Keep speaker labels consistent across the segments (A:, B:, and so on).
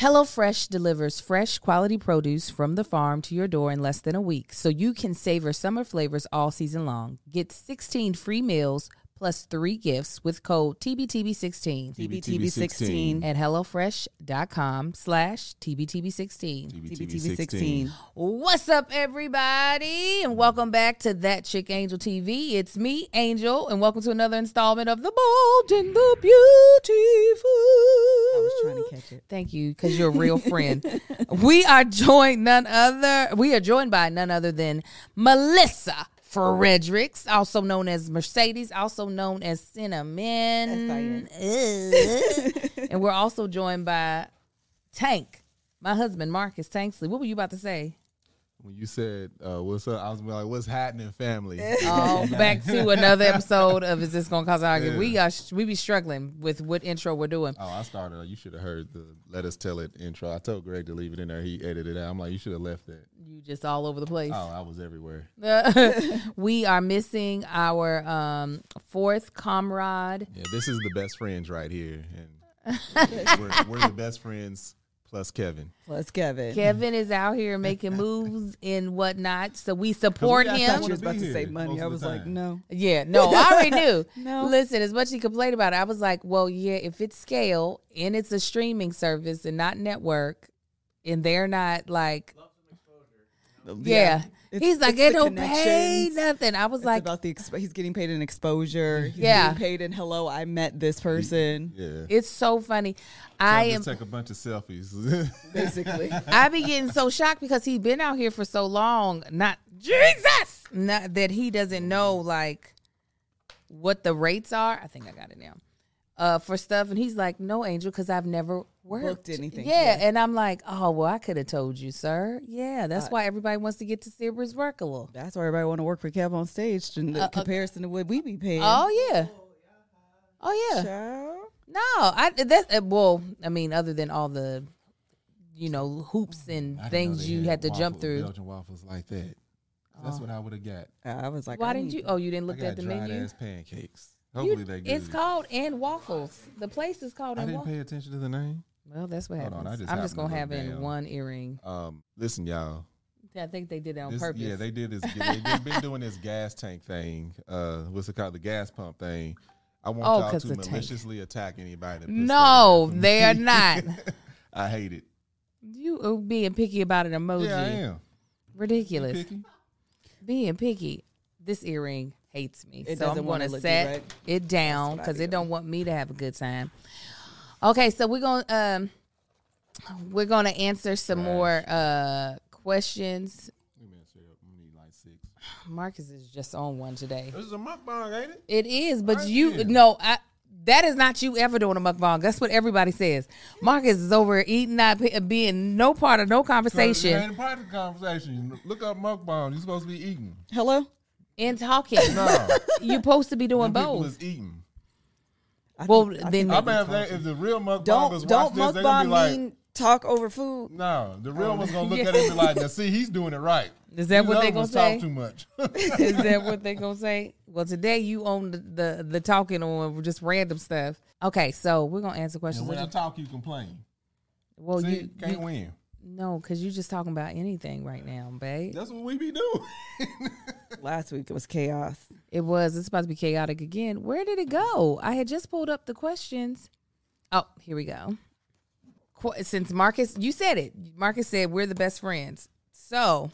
A: HelloFresh delivers fresh quality produce from the farm to your door in less than a week, so you can savor summer flavors all season long. Get 16 free meals plus three gifts with code TBTB16
B: TBTB16.
A: at HelloFresh.com slash TBTB16.
B: TBTB16.
A: What's up, everybody? And welcome back to That Chick Angel TV. It's me, Angel, and welcome to another installment of The Bold and the Beautiful.
B: I was trying to catch it.
A: Thank you, because you're a real friend. we are joined none other. We are joined by none other than Melissa Fredericks, also known as Mercedes, also known as Cinnamon. And we're also joined by Tank, my husband Marcus Tanksley. What were you about to say?
C: When you said, uh, what's up? I was like, what's happening, family?
A: Oh, back to another episode of Is This Gonna Cause an Argument? We are we be struggling with what intro we're doing.
C: Oh, I started. You should have heard the "Let Us Tell It" intro. I told Greg to leave it in there. He edited it out. I'm like, you should have left that.
A: You just all over the place.
C: Oh, I was everywhere.
A: we are missing our um, fourth comrade.
C: Yeah, this is the best friends right here, and we're, we're the best friends plus Kevin.
B: Plus Kevin.
A: Kevin is out here making moves and whatnot, so we support
C: got
B: I
A: him.
B: thought was about to say money. I was like, no.
A: Yeah, no, I already knew.
B: No.
A: Listen, as much as he complained about it, I was like, well, yeah, if it's scale and it's a streaming service and not network, and they're not like, yeah,
B: It's-
A: he's like, it don't pay nothing. I was
B: It's
A: like,
B: about the exp- he's getting paid in exposure. He's
A: Yeah.
B: getting paid in hello. I met this person.
C: Yeah,
A: it's so funny. I
C: Kevin
A: am.
C: take a bunch of selfies.
B: Basically,
A: I be getting so shocked because he's been out here for so long. Not Jesus, not that he doesn't know like what the rates are. I think I got it now. Uh, for stuff, and he's like, "No, Angel, because I've never worked
B: Booked anything,
A: Yeah,
B: yeah.
A: and I'm like, "Oh, well, I could have told you, sir. Yeah, that's uh, why everybody wants to get to see his work a little.
B: that's why everybody want to work for Kev on stage in the uh, uh, comparison to what we be paying.
A: Oh yeah, oh yeah.
B: Child.
A: No, I that uh, well, I mean, other than all the, you know, hoops and
C: I didn't know
A: things you had to jump through.
C: Belgian waffles like that. That's oh. what I would have got.
B: I was like,
A: Why
B: I
A: didn't you? Oh, you didn't
C: I
A: look
C: got
A: at the
C: dried
A: menu.
C: ass pancakes.
A: You-
C: Hopefully they good.
A: it's called and waffles. The place is called
C: I
A: and
C: didn't
A: waffles.
C: pay attention to the name.
A: Well, that's what
C: Hold
A: happens.
C: on, I just
A: I'm just gonna have in
C: down.
A: one earring.
C: Um, listen, y'all.
A: I think they did it on
C: This-
A: purpose.
C: Yeah, they did this. they, they've been doing this gas tank thing. Uh, what's it called? The gas pump thing. I want
A: Oh,
C: y'all
A: 'cause
C: to
A: the tank.
C: maliciously attack anybody. that
A: no, they are not.
C: I hate it.
A: you are being picky about an emoji.
C: Yeah, I am.
A: Ridiculous.
C: Picky.
A: Being picky. This earring hates me,
B: It
A: so I'm
B: doesn't wanna
A: gonna set
B: right?
A: it down because
B: be
A: it don't want me to have a good time. Okay, so we're gonna um, we're gonna answer some more uh questions.
C: Wait a minute, Sarah. I'm gonna need like six.
A: Marcus is just on one today.
C: This is a mukbang, ain't it?
A: It is, but
C: I
A: you
C: did.
A: no, I, that is not you ever doing a mukbang. That's what everybody says. Marcus is over eating, not being no part of no
C: It
A: conversation
C: ain't part of the conversation. Look up mukbang. You're supposed to be eating.
B: Hello.
A: and talking.
C: No,
A: You're supposed to be doing
C: them people
A: both.
C: is eating.
B: I
A: Well,
B: think- I
A: then-
C: I mean, if, they, if the real mukbangers
B: don't
C: watch
B: don't
C: this, they're gonna be like,
B: mean talk over food.
C: no. The real oh, one's gonna look at it and be like, now see, he's doing it right.
A: Is that
C: These
A: what they
C: other
A: gonna say?
C: Talk too much.
A: Is that what they gonna say? Well, today you own the the, the talking on just random stuff. Okay, so we're gonna answer questions.
C: and when I talk, you complain.
A: well,
C: See,
A: you,
C: can't
A: you
C: win.
A: No, because you're just talking about anything right now, babe.
C: That's what we be doing.
B: Last week it was chaos.
A: It was. It's about to be chaotic again. Where did it go? I had just pulled up the questions. Oh, here we go. Qu- Since Marcus, you said it. Marcus said we're the best friends. So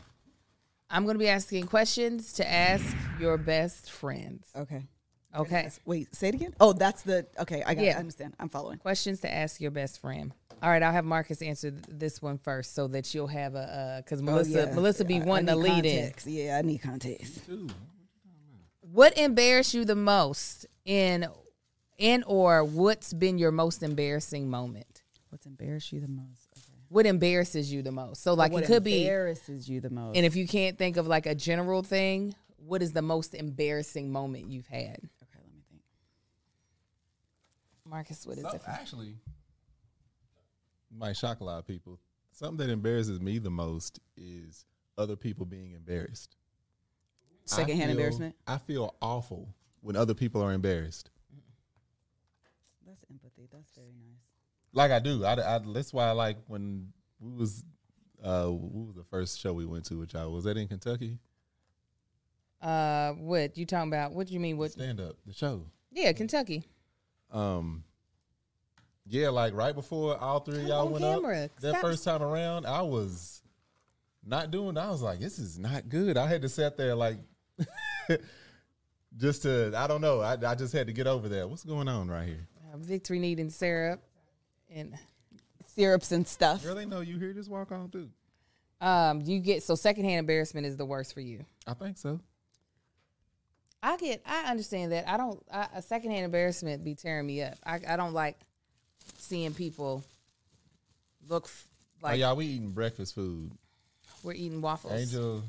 A: I'm going to be asking questions to ask your best friends.
B: Okay.
A: Okay.
B: Wait, say it again. Oh, that's the okay. I got. it.
A: Yeah.
B: I understand. I'm following.
A: Questions to ask your best friend. All right, I'll have Marcus answer this one first, so that you'll have a uh, because oh, Melissa
B: Oh, yeah.
A: Melissa be
B: I- I
A: wanting to
B: need
A: lead in.
B: Yeah, I need context.
A: What embarrassed you the most in in or what's been your most embarrassing moment?
B: What's embarrassed you the most? Okay.
A: What embarrasses you the most? So like
B: what
A: it could be
B: embarrasses you the most.
A: and if you can't think of like a general thing, what is the most embarrassing moment you've had?
B: okay, let me think.
A: Marcus, what is
C: So,
A: it?
C: actually, might shock a lot of people. Something that embarrasses me the most is other people being embarrassed. I
B: Secondhand
C: feel-
B: embarrassment.
C: I feel awful when other people are embarrassed.
B: That's empathy. That's very nice.
C: Like I do. I, I that's why I like when we was uh what was the first show we went to with y'all? Was that in Kentucky?
A: Uh, what you talking about? What do you mean? What?
C: Stand up, the show.
A: Yeah, Kentucky.
C: Um yeah, like right before all three of y'all went
A: camera.
C: up that first time around, I was not doing I was like, this is not good. I had to sit there like just to I don't know. I, I just had to get over that. What's going on right here?
A: Uh, victory needing syrup, and
B: Syrups and stuff.
C: Girl, they know you here. Just walk on through.
A: um, you get so secondhand embarrassment is the worst for you.
C: I think so.
A: I get, I understand that. I don't. I, a secondhand embarrassment be tearing me up. I, I don't like seeing people look f-
C: oh,
A: like
C: y'all, we eating breakfast food.
A: we're eating waffles.
C: Angel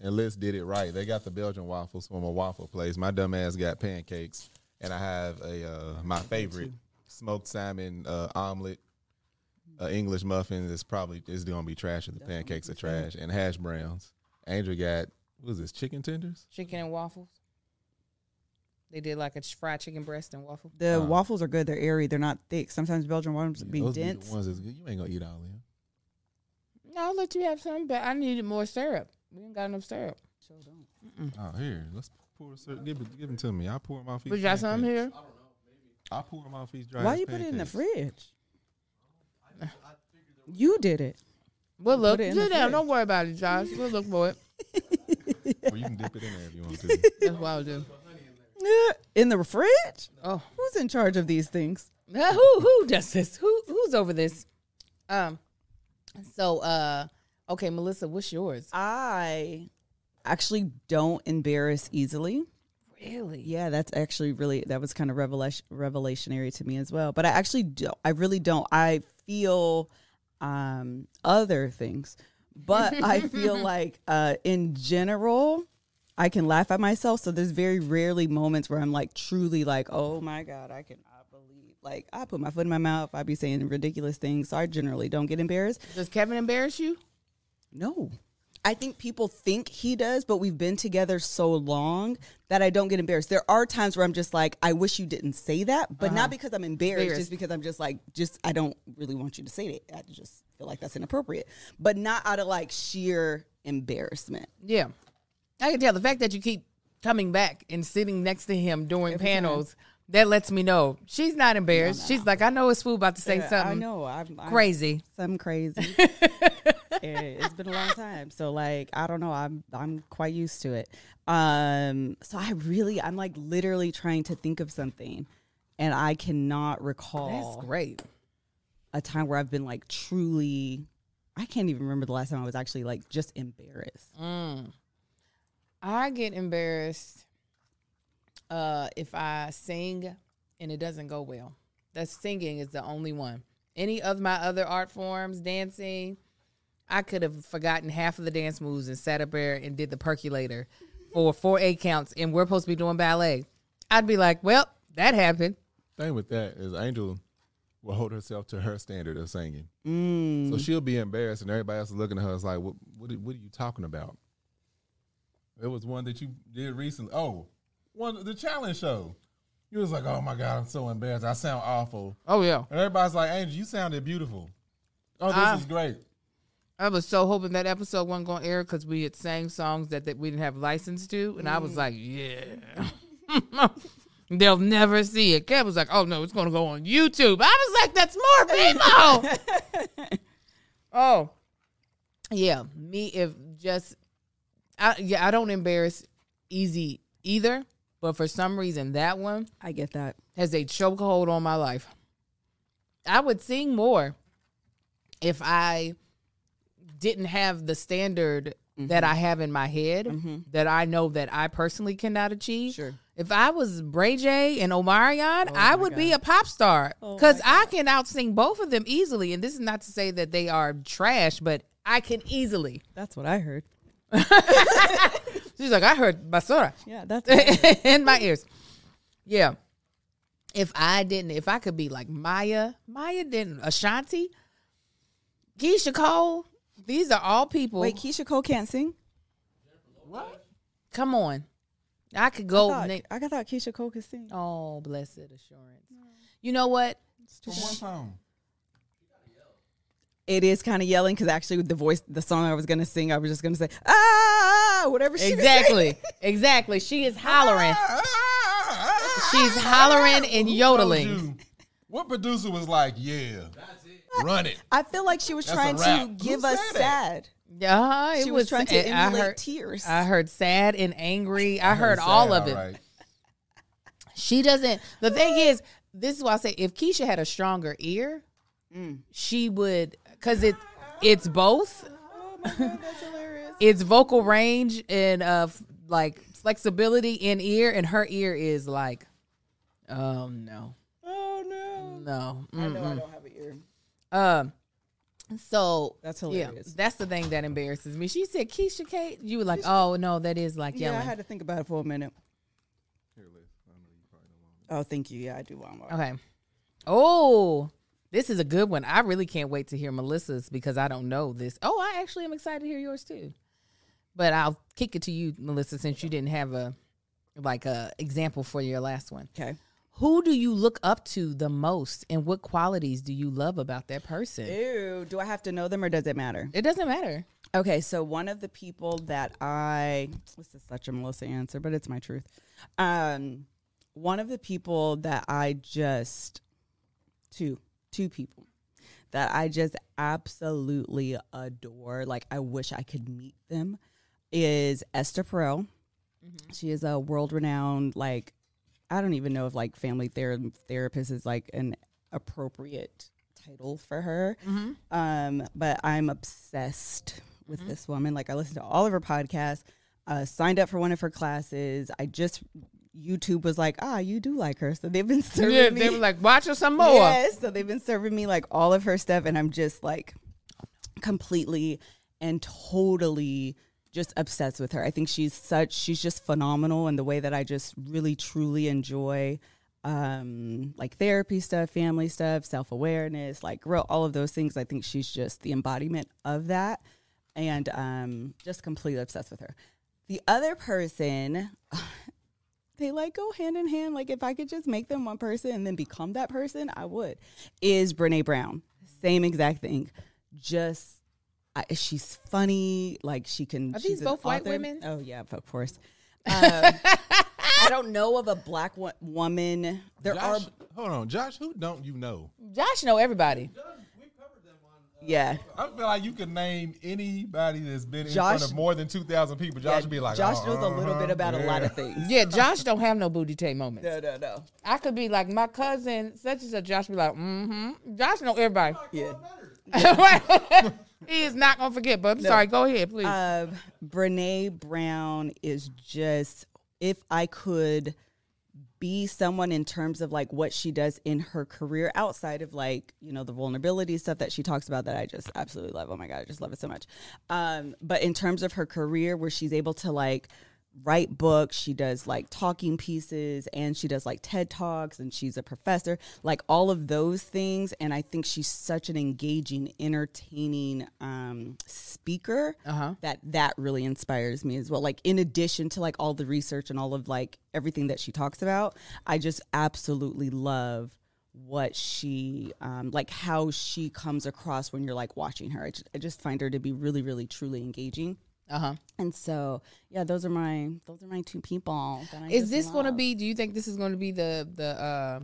C: and Liz did it right. They got the Belgian waffles from a waffle place. My dumb ass got pancakes, and I have a uh, my favorite smoked salmon uh, omelet, uh, English muffins. It's probably it's gonna be trash if the pancakes are trash, and hash browns. Angel got what was this chicken tenders?
A: Chicken and waffles. They did like a fried chicken breast and waffle.
B: The
C: Uh.
B: waffles are good. They're airy. They're not thick. Sometimes Belgian waffles be
C: Those
B: dense.
C: ones that's good. You ain't gonna eat all of them.
A: No, I'll let you have some, but I needed more syrup. We ain't got enough syrup. Show don't.
C: Oh, here, let's pour. A syrup. Give it, give them to me. I'll pour them off. Each
A: We got some here.
C: I'll pour them off each dry.
B: Why
C: ass
B: you put it in the
C: pancakes.
B: fridge? You did it.
A: We'll look.
B: Put it
A: Sit down. Don't worry about it, Josh. We'll look for it.
C: Well, you can dip it in there if you want to.
A: That's what I'll do.
B: In the fridge?
A: Oh,
B: Who's in charge of these things?
A: Uh, who who does this? Who who's over this? Um. So, uh, okay, Melissa, what's yours?
B: I actually don't embarrass easily.
A: Really?
B: Yeah, that's actually really that was kind of revelation revelationary to me as well. But I actually don't. I really don't. I feel um other things, but I feel like uh in general I can laugh at myself. So there's very rarely moments where I'm like truly like, oh my god, I cannot believe. Like I put my foot in my mouth. I'd be saying ridiculous things. So I generally don't get embarrassed.
A: Does Kevin embarrass you?
B: No. I think people think he does, but we've been together so long that I don't get embarrassed. There are times where I'm just like, I wish you didn't say that, but not uh-huh. because I'm embarrassed,
A: Embarrassed.
B: just because I'm just like, just I don't really want you to say that. I just feel like that's inappropriate, but not out of like sheer embarrassment.
A: Yeah, I can tell. The fact that you keep coming back and sitting next to him during panels that lets me know she's not embarrassed. She's like, I know it's fool about to say
B: Yeah,
A: something
B: I know, I'm, I'm
A: crazy.
B: something crazy. It's been a long time, so like I don't know. I'm I'm quite used to it. Um, so I really, I'm like literally trying to think of something, and I cannot recall
A: That's great.
B: a time where I've been like truly. I can't even remember the last time I was actually like just embarrassed.
A: Mm. I get embarrassed uh, if I sing and it doesn't go well. That singing is the only one. Any of my other art forms, dancing, I could have forgotten half of the dance moves and sat up there and did the percolator for four eight counts, and we're supposed to be doing ballet. I'd be like, well, that happened.
C: Thing with that is Angel will hold herself to her standard of singing.
B: Mm.
C: So she'll be embarrassed, and everybody else is looking at her. It's like, what, what, are- what are you talking about? There was one that you did recently. Oh, one the challenge show. You was like, oh my god, I'm so embarrassed. I sound awful.
A: Oh yeah,
C: And everybody's like, Angel, you sounded beautiful. Oh, this
A: Ah.
C: is great.
A: I was so hoping that episode wasn't going to air because we had sang songs that, that we didn't have license to, and I was like, yeah. They'll never see it. Kev was like, oh no, it's going to go on YouTube. I was like, that's more people. oh, yeah. Me, if just, I, yeah, I don't embarrass easy either, but for some reason, that one
B: I get that.
A: has a chokehold on my life. I would sing more if I didn't have the standard that mm-hmm. I have in my head mm-hmm. that I know that I personally cannot achieve.
B: Sure.
A: If I was Ray J and Omarion, oh I would be a pop star
B: Oh
A: because I can outsing both of them easily. And this is not to say that they are trash, but I can easily.
B: That's what I heard.
A: She's like, I heard Basura.
B: Yeah, that's what I heard.
A: in my ears. Yeah. If I didn't, if I could be like Mya, Mya didn't, Ashanti, Keyshia Cole, these are all people.
B: Wait, Keyshia Cole can't sing. What?
A: Come on. I could
B: I
A: go.
B: thought,
A: na-
B: I thought Keyshia Cole could sing.
A: oh, blessed assurance. You know what?
C: For one time.
B: It is kind of yelling because actually the voice, the song I was gonna sing, I was just gonna say ah, whatever. She was saying.
A: Exactly. exactly. She is hollering. Ah, ah, ah, She's hollering and yodeling.
C: What producer was like, yeah, run it?
B: I feel like she was
C: That's
B: trying to give
C: Who
B: us sad.
A: Yeah, it
B: She was trying to
A: I
B: emulate
A: heard,
B: tears.
A: I heard sad and angry. I, heard, all of it.
C: Right.
A: She doesn't. The thing is, this is why I say if Keyshia had a stronger ear, mm. she would because it it's both. it's vocal range and uh f- like flexibility in ear, and her ear is like, oh no,
B: Oh no!
A: no.
B: I know I don't have an ear.
A: Um. So
B: That's
A: yeah,
B: hilarious.
A: that's the thing that embarrasses me. She said Keisha Kate. You were like, oh no, that is like
B: Yeah, I had to think about it for a minute.
C: Here, Liz. I know you probably don't want
B: Oh, thank you. Yeah, I do want more.
A: Okay. Oh, this is a good one. I really can't wait to hear Melissa's because I don't know this. Oh, I actually am excited to hear yours too. But I'll kick it to you, Melissa, since you didn't have a like a example for your last one.
B: Okay.
A: Who do you look up to the most, and what qualities do you love about that person?
B: Ew. Do I have to know them or does it matter?
A: It doesn't matter.
B: Okay, so one of the people that I this is such a Melissa answer, but it's my truth. Um, one of the people that I just two two people that I just absolutely adore, like I wish I could meet them, is Esther Perel. She is a world renowned like I don't even know if like family ther- therapist is like an appropriate title for her. Um, but I'm obsessed with this woman. Like I listen to all of her podcasts. Uh, signed up for one of her classes. I just YouTube was like, ah, you do like her, so they've been serving
A: Yeah,
B: me.
A: they were like, watch her some more.
B: Yes, so they've been serving me like all of her stuff, and I'm just like completely and totally just obsessed with her. I think she's such she's just phenomenal in the way that I just really truly enjoy um like therapy stuff, family stuff, self-awareness, like real all of those things. I think she's just the embodiment of that and um just completely obsessed with her. The other person they like go hand in hand. Like if I could just make them one person and then become that person, I would. Is Brene Brown same exact thing? Just I, she's funny. Like she can.
A: Are
B: she's
A: these
B: an
A: both white women?
B: Oh yeah, of course. Um, I don't know of a black wo- woman. There
C: Josh,
B: are.
C: hold on, Josh. Who don't you know?
A: Josh know everybody.
B: Yeah,
C: I feel like you can name anybody that's been in front of more than two thousand people. Josh
B: yeah,
C: would be like,
B: Josh knows a little
C: uh-huh,
B: bit about a lot of things.
A: Yeah, Josh don't have no booty tape moments.
B: No, no, no.
A: I could be like my cousin, such and such. Josh be like, mm-hmm. Josh know everybody.
B: Yeah.
A: Right. he is not gonna forget. But I'm sorry. Go ahead, please.
B: Um, Brene Brown is just if I could be someone in terms of like what she does in her career outside of like you know the vulnerability stuff that she talks about that I just absolutely love. Oh my god, I just love it so much. Um, but in terms of her career, where she's able to like write books, she does like talking pieces, and she does like TED talks, and she's a professor, like all of those things. And I think she's such an engaging, entertaining um, speaker
A: Uh-huh.
B: that that really inspires me as well like in addition to like all the research and all of like everything that she talks about i just absolutely love what she um like how she comes across when you're like watching her i just, I just find her to be really really truly engaging
A: Uh huh.
B: and so yeah those are my those are my two people that I
A: Is this going to be? Do you think this is going to be the the uh,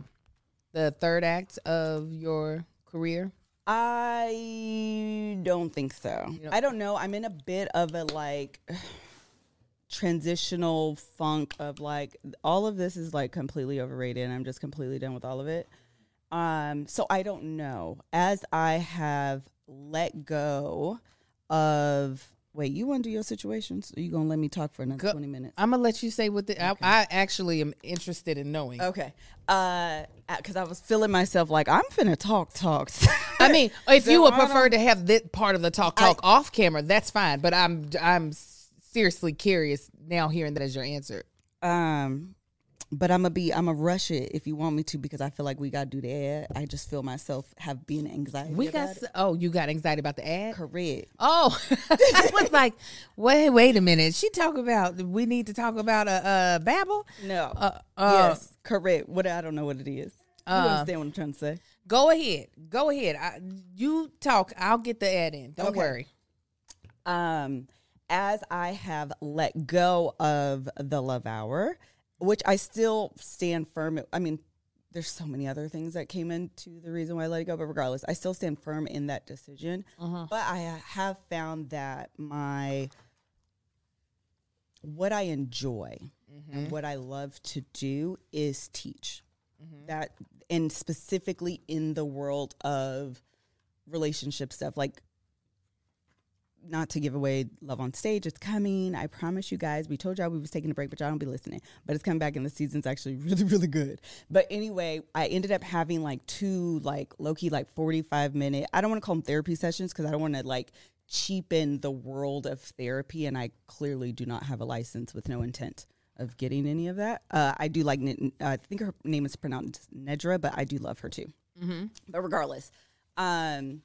A: the third act of your career?
B: I don't think so.
A: don't-
B: I don't know. I'm in a bit of a like transitional funk of like all of this is like completely overrated and I'm just completely done with all of it. Um so I don't know. As I have let go of wait, you want to do your situations? Or you going to let me talk for another
A: Go-
B: 20 minutes?
A: I'm gonna let you say what the. I, I actually am interested in knowing.
B: Okay. Uh cuz I was feeling myself like I'm finna talk talks.
A: I mean, if you would prefer to have this part of the talk talk off camera, that's fine. But I'm I'm seriously curious now hearing that as your answer.
B: Um, but I'm gonna be I'm gonna rush it if you want me to because I feel like we gotta do the ad. I just feel myself have been anxiety.
A: We got s- oh, you got anxiety about the ad.
B: correct.
A: Oh, I was like, wait, wait a minute. She talk about we need to talk about a uh, uh, Babbel.
B: No.
A: Uh, uh,
B: yes, correct. What I don't know what it is. you
A: uh,
B: understand what I'm trying to say?
A: Go ahead. Go ahead. I, you talk. I'll get the ad in. Don't
B: Okay.
A: worry.
B: um, as I have let go of the love hour, which I still stand firm. I mean, there's so many other things that came into the reason why I let it go, but regardless, I still stand firm in that decision. Uh-huh. But I have found that my what I enjoy and mm-hmm. what I love to do is teach. Mm-hmm. That and specifically in the world of relationship stuff like not to give away love on stage. It's coming. I promise you guys. We told y'all we was taking a break but y'all don't be listening. But it's coming back and the season's actually really really good. But anyway i ended up having like two like low-key like 45 minute i don't want to call them therapy sessions because i don't want to like cheapen the world of therapy and i clearly do not have a license with no intent of getting any of that. Uh, i do like uh, i think her name is pronounced nedra but i do love her too. But regardless um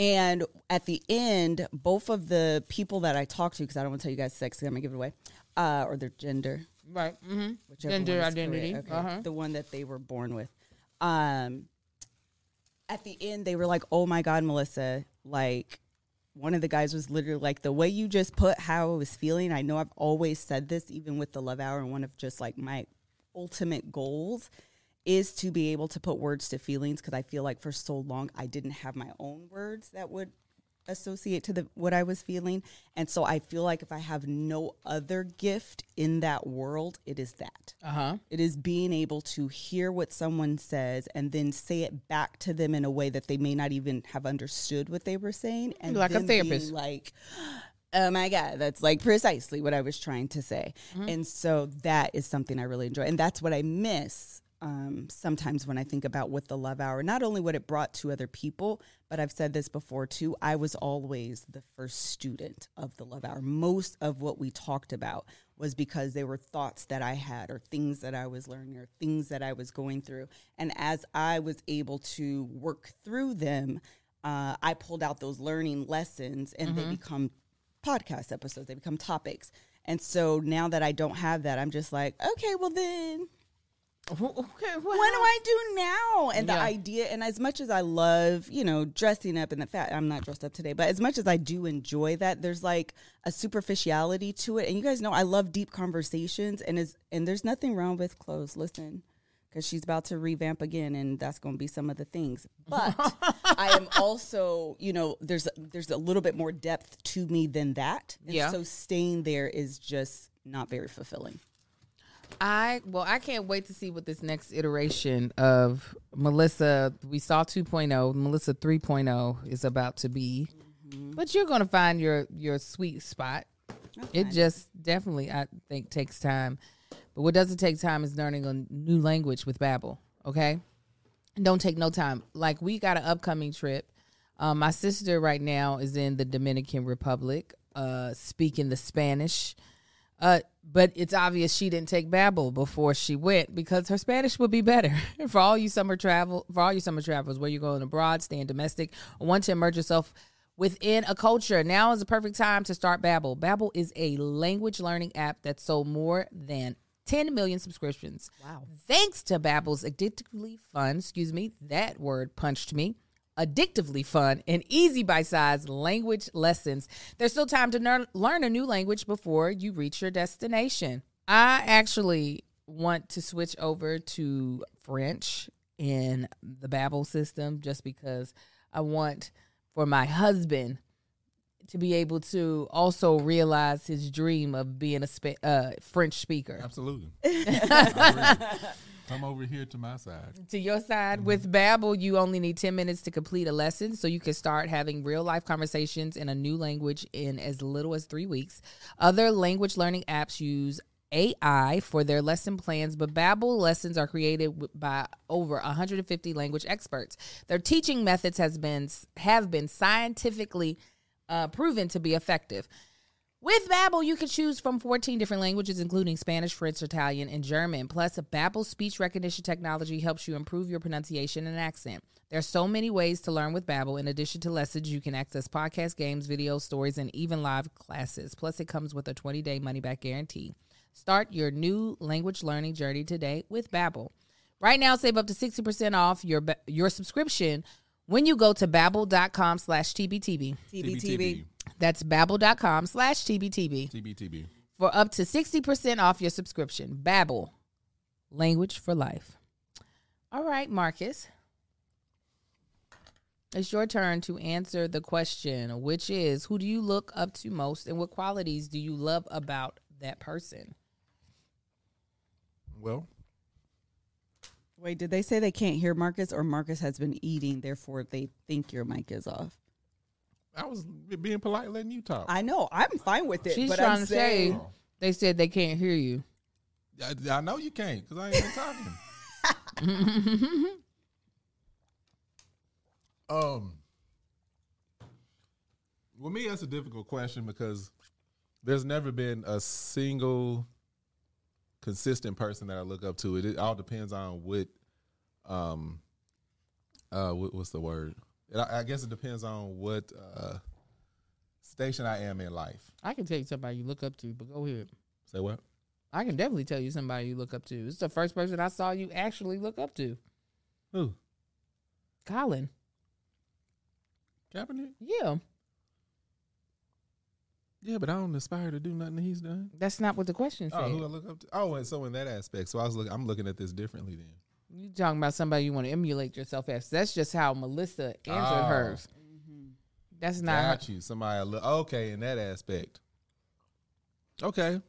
B: and at the end, both of the people that I talked to, because I don't want to tell you guys sex, I'm gonna give it away, uh, or their gender,
A: Right. Mm-hmm. Gender identity.
B: correct.
A: Uh-huh.
B: the one that they were born with. Um, at the end, they were like, "Oh my God, Melissa!" Like, one of the guys was literally like, "The way you just put how I was feeling." I know I've always said this, even with the love hour, and one of just like my ultimate goals is to be able to put words to feelings because I feel like for so long I didn't have my own words that would associate to the what I was feeling. And so I feel like if I have no other gift in that world, it is that.
A: Uh huh.
B: It is being able to hear what someone says and then say it back to them in a way that they may not even have understood what they were saying. And
A: Like a therapist.
B: like, oh my God, that's like precisely what I was trying to say.
A: Mm-hmm.
B: And so that is something I really enjoy. And that's what I miss um, sometimes when I think about what the love hour, not only what it brought to other people, but I've said this before too. I was always the first student of the love hour. Most of what we talked about was because they were thoughts that I had or things that I was learning or things that I was going through. And as I was able to work through them, uh, I pulled out those learning lessons and they become podcast episodes, they become topics. And so now that I don't have that, I'm just like, okay, well then
A: Okay. What,
B: what do I do now? And the idea, and as much as I love, you know, dressing up and the fact I'm not dressed up today, but as much as I do enjoy that, there's like a superficiality to it. And you guys know I love deep conversations, and is and there's nothing wrong with clothes. Listen, because she's about to revamp again, and that's going to be some of the things. But I am also, you know, there's there's a little bit more depth to me than that. And
A: Yeah.
B: So staying there is just not very fulfilling.
A: I well, I can't wait to see what this next iteration of Melissa. We saw 2.0. Melissa 3.0 is about to be. But you're going to find your your sweet spot. It just definitely, I think, takes time. But what doesn't take time is learning a new language with Babbel. Okay, don't take no time. Like we got an upcoming trip. Um, my sister right now is in the Dominican Republic, uh, speaking the Spanish. Uh, but it's obvious she didn't take Babbel before she went because her Spanish would be better. for all you summer travel, for all you summer travelers, where you're going abroad, staying domestic, want to immerse yourself within a culture, now is the perfect time to start Babbel. Babbel is a language learning app that sold more than 10 million subscriptions. Wow! Thanks to Babbel's addictively fun, excuse me, that word punched me addictively fun and easy by size language lessons. There's still time to learn, learn a new language before you reach your destination. I actually want to switch over to French in the Babbel system just because I want for my husband to be able to also realize his dream of being a spa- uh, French speaker.
D: Absolutely. Come over here to my side.
A: to your side with Babbel, you only need 10 minutes to complete a lesson so you can start having real life conversations in a new language in as little as 3 weeks. Other language learning apps use AI for their lesson plans, but Babbel lessons are created by over 150 language experts. Their teaching methods has been have been scientifically uh, proven to be effective. With Babbel, you can choose from 14 different languages, including Spanish, French, Italian, and German. Plus, Babbel's speech recognition technology helps you improve your pronunciation and accent. There are so many ways to learn with Babbel. In addition to lessons, you can access podcasts, games, videos, stories, and even live classes. Plus, it comes with a 20-day money-back guarantee. Start your new language learning journey today with Babbel. Right now, save up to 60% off your your subscription when you go to babbel.com slash TBTB.
B: TBTB.
A: That's babbel.com slash TBTB
C: TBTB.
A: for up to 60% off your subscription. Babbel, language for life. All right, Marcus. It's your turn to answer the question, which is who do you look up to most and what qualities do you love about that person?
C: Well,
B: Wait, did they say they can't hear Marcus or Marcus has been eating, therefore they think your mic is off?
C: I was being polite, letting you talk.
B: I know. I'm fine with it.
A: She's
B: but
A: trying
B: I'm
A: to
B: saying,
A: say they said they can't hear you.
C: I, I know you can't because I ain't been talking. um, well, me, that's a difficult question because there's never been a single consistent person that I look up to. It, it all depends on what, um, uh, what, what's the word? It, I, I guess it depends on what uh, station I am in life.
A: I can tell you somebody you look up to, but go ahead.
C: Say what?
A: I can definitely tell you somebody you look up to. It's the first person I saw you actually look up to.
C: Who?
A: Colin.
C: Kaepernick?
A: Yeah.
C: Yeah, but I don't aspire to do nothing that he's done.
A: That's not what the question said.
C: Oh, who I look up to? Oh, and so in that aspect, so I was looking. I'm looking at this differently then.
A: You talking about somebody you want to emulate yourself as. That's just how Melissa answered
C: Oh.
A: hers. Mm-hmm. That's not her.
C: Got you. Somebody. I Look, okay, in that aspect. Okay.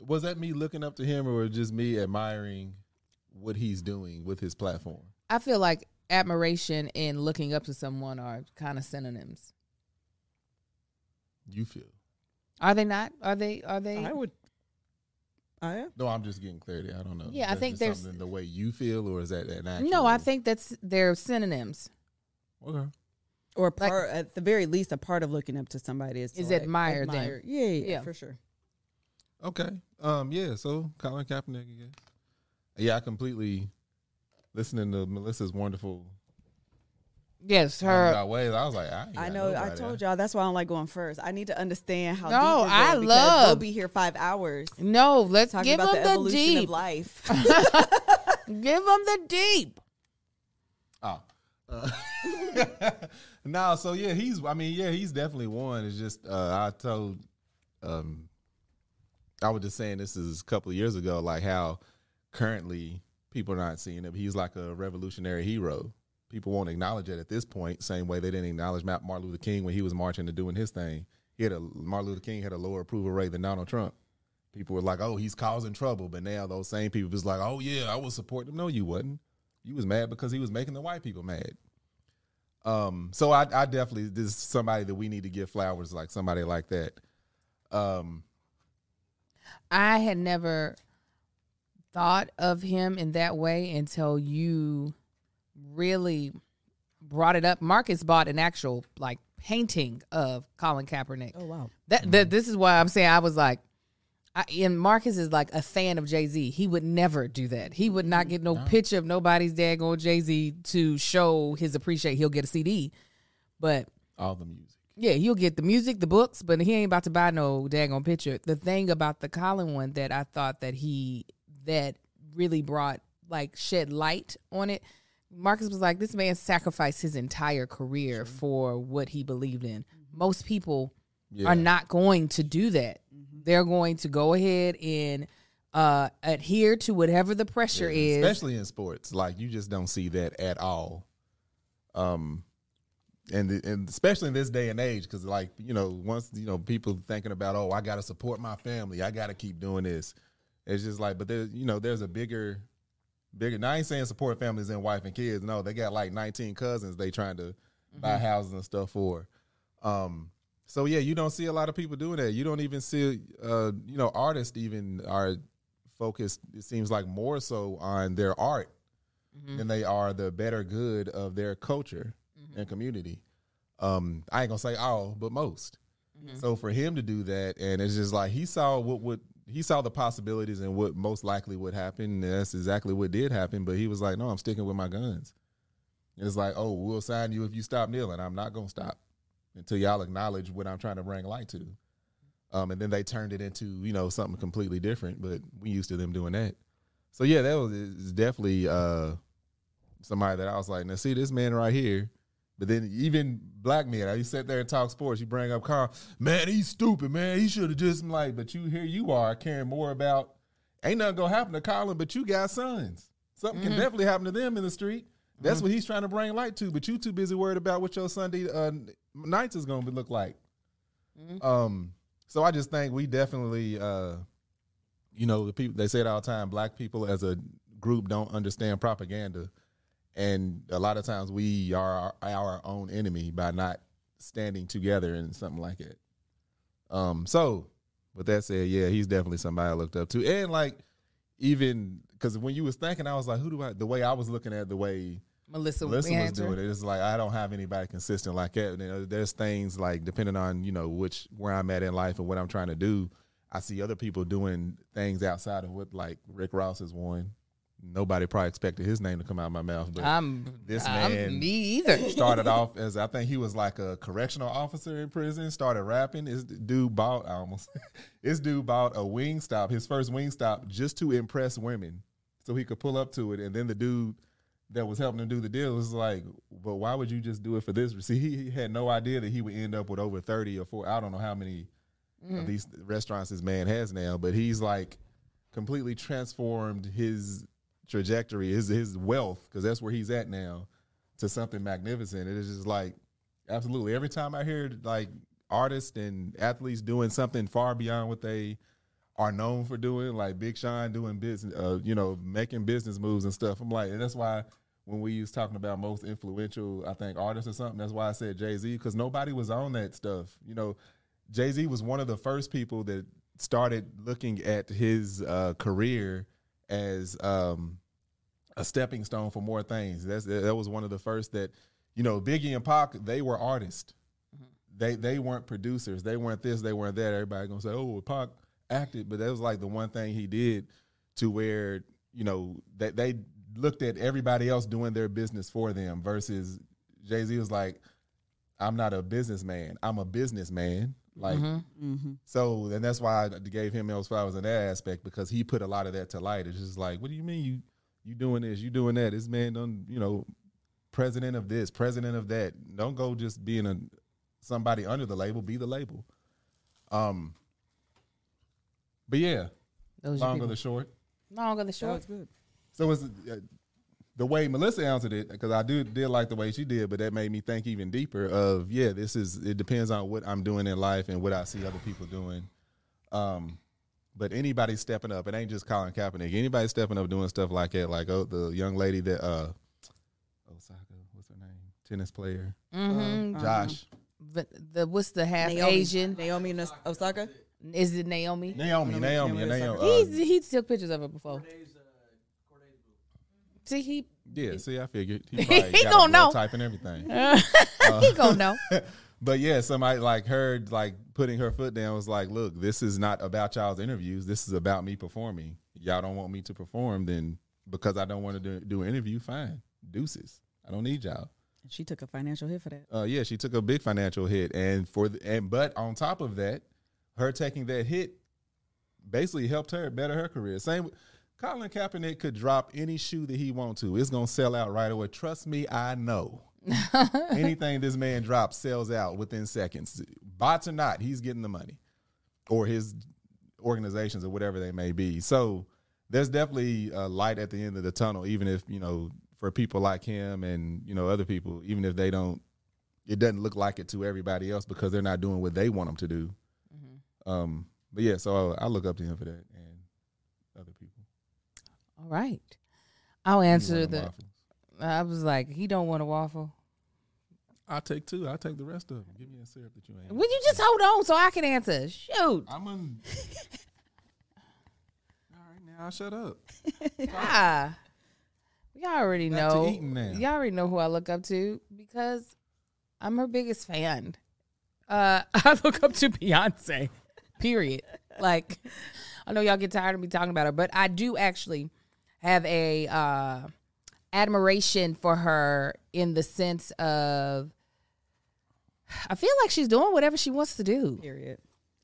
C: Was that me looking up to him, or just me admiring what he's doing with his platform?
A: I feel like admiration and looking up to someone are kind of synonyms.
C: You feel?
A: Are they not? Are they? Are they?
B: I would. I am.
C: No, I'm just getting clarity. I don't know.
A: Yeah, I think there's-
C: something the way you feel, or is that an actual?
A: no, I think that's they're synonyms.
C: Okay.
B: Or
A: Like-
B: at the very least, a part of looking up to somebody is to
A: Is
B: like,
A: admire them.
B: Yeah, yeah,
A: Yeah.
B: for sure.
C: Okay. Um. Yeah. So Colin Kaepernick again. Yeah, I completely listening to Melissa's wonderful
A: Yes, her.
C: roundabout ways. I was like, I, ain't
B: I know. I told y'all that's why I don't like going first. I need to understand how.
A: No,
B: deep we're
A: I
B: going
A: love-
B: We'll be here five hours
A: No, let's
B: talking
A: give
B: about
A: them
B: the
A: the,
B: evolution
A: deep.
B: of life.
A: Give them the deep.
C: Oh. Uh, no, so yeah, he's. I mean, yeah, he's definitely one. It's just uh, I told, um, I was just saying this is a couple of years ago, like how currently people are not seeing him. He's like a revolutionary hero. People won't acknowledge it at this point. Same way they didn't acknowledge Ma- Martin Luther King when he was marching and doing his thing. He had a Martin Luther King had a lower approval rate than Donald Trump. People were like, "Oh, he's causing trouble," but now those same people was like, "Oh yeah, I was supporting him." No, you wasn't. You was mad because he was making the white people mad. Um, so I, I definitely this is somebody that we need to give flowers, like somebody like that. Um,
A: I had never thought of him in that way until you really brought it up. Marcus bought an actual like painting of Colin Kaepernick.
B: oh wow.
A: That, that this is why I'm saying I was like, I, and Marcus is like a fan of Jay Z. He would never do that. He would not get no picture of nobody's daggone Jay Z to show his appreciate. He'll get a CD, but
C: all the music.
A: yeah, he'll get the music, the books, but he ain't about to buy no daggone picture. The thing about the Colin one that I thought that he that really brought like shed light on it. Marcus was like, this man sacrificed his entire career for what he believed in. Most people
C: Yeah.
A: are not going to do that. They're going to go ahead and uh, adhere to whatever the pressure
C: Yeah,
A: is.
C: especially in sports. Like you just don't see that at all. Um, and and especially in this day and age, because like you know, once you know people thinking about, oh, I got to support my family, I got to keep doing this. It's just like, but there's you know, there's a bigger, bigger. Now I ain't saying support families and wife and kids. No, they got like 19 cousins they trying to buy houses and stuff for. Um, so yeah, you don't see a lot of people doing that. You don't even see, uh, you know, artists even are focused. It seems like more so on their art than they are the better good of their culture and community. Um, I ain't gonna say all, but most. So for him to do that, and it's just like he saw what would he saw the possibilities and what most likely would happen. That's exactly what did happen. But he was like, "No, I'm sticking with my guns." And it's like, "Oh, we'll sign you if you stop kneeling." I'm not gonna stop until y'all acknowledge what I'm trying to bring light to. Um, and then they turned it into you know something completely different. But we used to them doing that. so yeah, that was definitely uh, somebody that I was like, now see this man right here. But then even black men, I you sit there and talk sports, you bring up Carl, man, he's stupid, man. He should have just like, but you here you are caring more about ain't nothing gonna happen to Colin, but you got sons. Something can definitely happen to them in the street. That's what he's trying to bring light to, but you too busy worried about what your Sunday uh, nights is gonna be, look like. Um, so I just think we definitely, uh, you know, the people they say it all the time. Black people as a group don't understand propaganda, and a lot of times we are our, our own enemy by not standing together in something like it. Um, so with that said, yeah, he's definitely somebody I looked up to, and like even because when you was thinking, I was like, who do I? The way I was looking at the way
A: Melissa,
C: Melissa was doing it. It's like I don't have anybody consistent like that. You know, there's things like depending on you know which where I'm at in life and what I'm trying to do. I see other people doing things outside of what like Rick Ross is one. Nobody probably expected his name to come out of my mouth, but
A: I'm
C: This
A: I'm
C: man
A: me either.
C: started off as I think he was like a correctional officer in prison. Started rapping. This dude bought I almost this dude bought a Wingstop, his first Wingstop, just to impress women, so he could pull up to it. And then the dude that was helping him do the deal was like, "But why would you just do it for this?" See, he, he had no idea that he would end up with over thirty or four. I don't know how many of mm. these restaurants this man has now, but he's like completely transformed his trajectory, his his wealth, because that's where he's at now, to something magnificent. It is just like absolutely every time I hear like artists and athletes doing something far beyond what they are known for doing, like Big Sean doing business, uh, you know, making business moves and stuff. I'm like, and that's why when we was talking about most influential, I think artists or something, that's why I said Jay Z because nobody was on that stuff. You know, Jay Z was one of the first people that started looking at his uh, career as um, a stepping stone for more things. That's that was one of the first that, you know, Biggie and Pac they were artists. Mm-hmm. They they weren't producers. They weren't this. They weren't that. Everybody gonna say, oh, Pac acted, but that was like the one thing he did to where you know that they looked at everybody else doing their business for them versus Jay Z was like, I'm not a businessman. I'm a businessman. Like mm-hmm. Mm-hmm. so, and that's why I gave him those flowers in that aspect because he put a lot of that to light. It's just like, what do you mean you you doing this, you doing that? This man done, you know, president of this, president of that. Don't go just being a somebody under the label. Be the label. Um. But yeah,
A: Those are
C: long or the short.
A: Long or the short.
B: was good.
C: So it's uh, the way Melissa answered it because I do did like the way she did, but that made me think even deeper. Of yeah, this is it depends on what I'm doing in life and what I see other people doing. Um, but anybody stepping up, it ain't just Colin Kaepernick. Anybody stepping up doing stuff like that, like oh the young lady that uh Osaka, what's her name, tennis player,
A: Mm-hmm.
C: Josh,
A: But the what's the half
B: Naomi,
A: Asian?
B: Naomi Osaka.
A: Is it Naomi?
C: Naomi, Naomi,
B: Naomi
C: Naomi.
B: Osaka.
C: uh,
A: He's he took pictures of her before. See he
C: yeah, see, I figured he,
A: He
C: probably
A: gonna know.
C: type and everything.
A: he gonna know.
C: but yeah, somebody like her like putting her foot down was like, look, this is not about y'all's interviews. This is about me performing. Y'all don't want me to perform, then because I don't want to do, do an interview, fine. Deuces. I don't need y'all.
B: She took a financial hit for that.
C: Uh, yeah, she took a big financial hit, and for the, and but on top of that, her taking that hit basically helped her better her career. Same. Colin Kaepernick could drop any shoe that he want to. It's gonna sell out right away. Trust me, I know. Anything this man drops sells out within seconds. Bots or not, he's getting the money, or his organizations or whatever they may be. So there's definitely a light at the end of the tunnel, even if you know for people like him and you know other people, even if they don't, it doesn't look like it to everybody else because they're not doing what they want them to do. Um, but yeah, so I, I look up to him for that and other people.
A: All right. I'll answer the.
C: waffles.
A: I was like, he don't want a waffle.
C: I'll take two. I'll take the rest of them. Give me a syrup that you ain't.
A: Would you just hold on so I can answer? Shoot.
C: I'm on. All right, now I shut up.
A: Ah. Y'all already
C: Back
A: know.
C: now.
A: Y'all already know who I look up to because I'm her biggest fan. Uh, I look up to Beyonce. Period. Like, I know y'all get tired of me talking about her, but I do actually have a uh, admiration for her in the sense of I feel like she's doing whatever she wants to do
B: Period.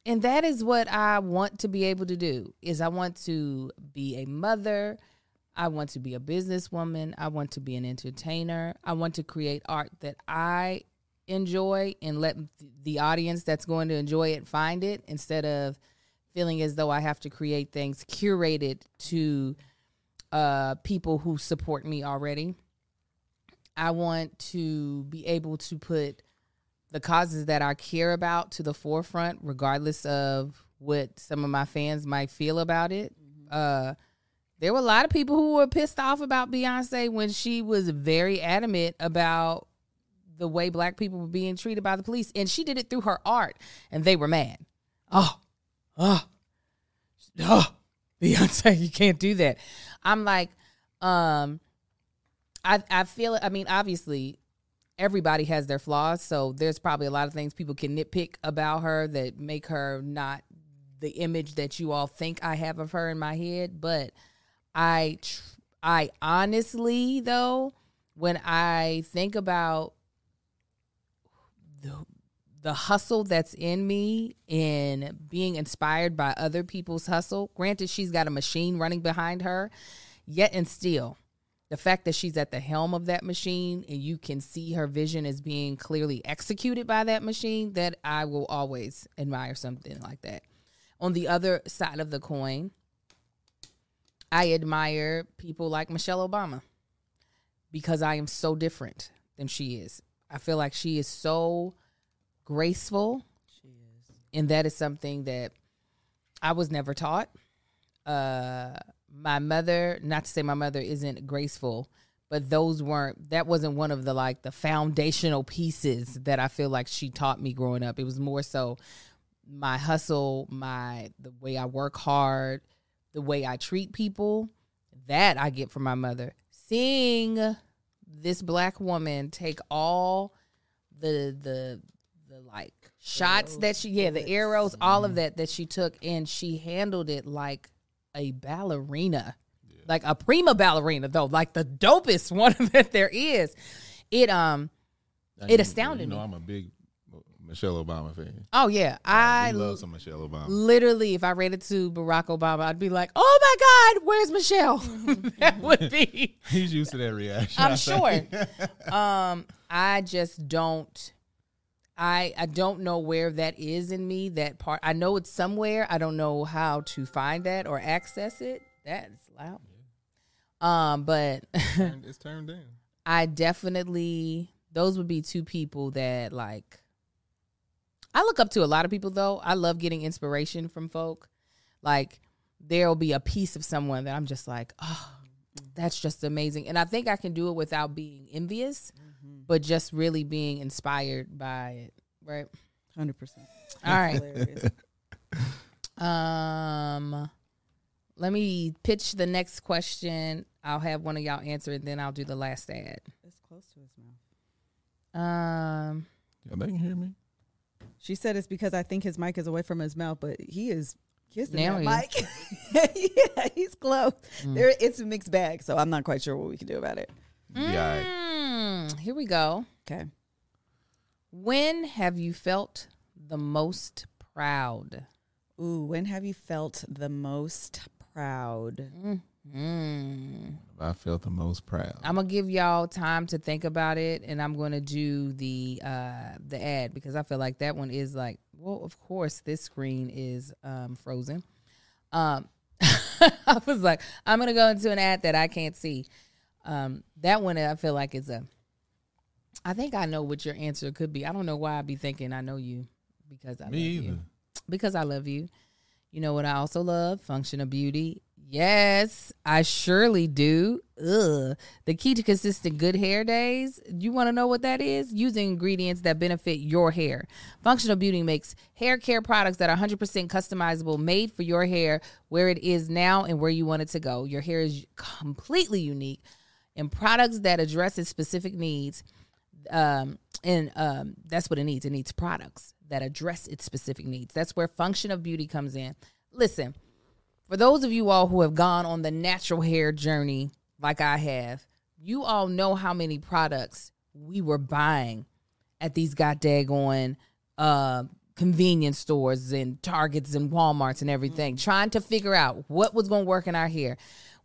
A: and that is what I want to be able to do is I want to be a mother I want to be a businesswoman. I want to be an entertainer. I want to create art that I enjoy and let the audience that's going to enjoy it find it instead of feeling as though I have to create things curated to uh, people who support me already. I want to be able to put the causes that I care about to the forefront, regardless of what some of my fans might feel about it. Uh, there were a lot of people who were pissed off about Beyonce when she was very adamant about the way black people were being treated by the police. And she did it through her art, and they were mad. Oh, oh, oh, Beyonce, you can't do that. I'm like, um, I I feel I mean, obviously, everybody has their flaws, so there's probably a lot of things people can nitpick about her that make her not the image that you all think I have of her in my head. But I, tr- I honestly though, when I think about the the hustle that's in me and being inspired by other people's hustle. Granted, she's got a machine running behind her, yet and still, the fact that she's at the helm of that machine and you can see her vision is being clearly executed by that machine, that I will always admire something like that. On the other side of the coin, I admire people like Michelle Obama because I am so different than she is. I feel like she is so graceful. She is. And that is something that I was never taught. Uh my mother, not to say my mother isn't graceful, but those weren't that wasn't one of the like the foundational pieces that I feel like she taught me growing up. It was more so my hustle, my the way I work hard, the way I treat people, that I get from my mother. Seeing this black woman take all the the the like shots that she yeah the arrows all of that that she took and she handled it like a ballerina like a prima ballerina though like the dopest one that there is it um
C: Now,
A: It
C: you-
A: astounded
C: You know,
A: me.
C: I'm a big Michelle Obama fan.
A: oh yeah i
C: I love some Michelle Obama.
A: literally if i read it to barack obama i'd be like oh my god where's michelle that would be
C: He's used to that reaction. I
A: I'm sure. um, I just don't. I I don't know where that is in me. That part. I know it's somewhere. I don't know how to find that or access it. That is loud. Um, but
C: Turned- it's turned down.
A: I definitely those would be two people that like I look up to a lot of people though. I love getting inspiration from folk. Like there'll be a piece of someone that I'm just like, oh, that's just amazing. And I think I can do it without being envious, but just really being inspired by it. Right.
B: Hundred percent.
A: All right. Um let me pitch the next question. I'll have one of y'all answer and then I'll do the last ad.
B: It's close to his mouth.
A: Um
C: Yeah, they can hear me.
B: She said it's because I think his mic is away from his mouth, but he is kissing
A: Now
B: that
A: he
B: mic. yeah, he's close. There, it's a mixed bag, so I'm not quite sure what we can do about it.
C: Yeah, all right.
A: Mm, here we go.
B: Okay.
A: When have you felt the most proud?
B: Ooh, when have you felt the most proud?
A: Mm.
C: I felt the most proud.
A: I'm gonna give y'all time to think about it, and I'm gonna do the uh the ad because I feel like that one is like, well, of course, this screen is um frozen. Um, I was like, I'm gonna go into an ad that I can't see. Um, that one I feel like is a. I think I know what your answer could be. I don't know why I'd be thinking I know you because I
C: Me
A: love you. because I love you. You know what I also love? Function of beauty. Yes, I surely do. Ugh. The key to consistent good hair days. You want to know what that is? Using ingredients that benefit your hair. Function of Beauty makes hair care products that are 100% customizable, made for your hair where it is now and where you want it to go. Your hair is completely unique and products that address its specific needs um, and um, that's what it needs. It needs products that address its specific needs. That's where function of beauty comes in. Listen, for those of you all who have gone on the natural hair journey like I have, you all know how many products we were buying at these goddamn uh, convenience stores and Targets and Walmarts and everything, trying to figure out what was going to work in our hair.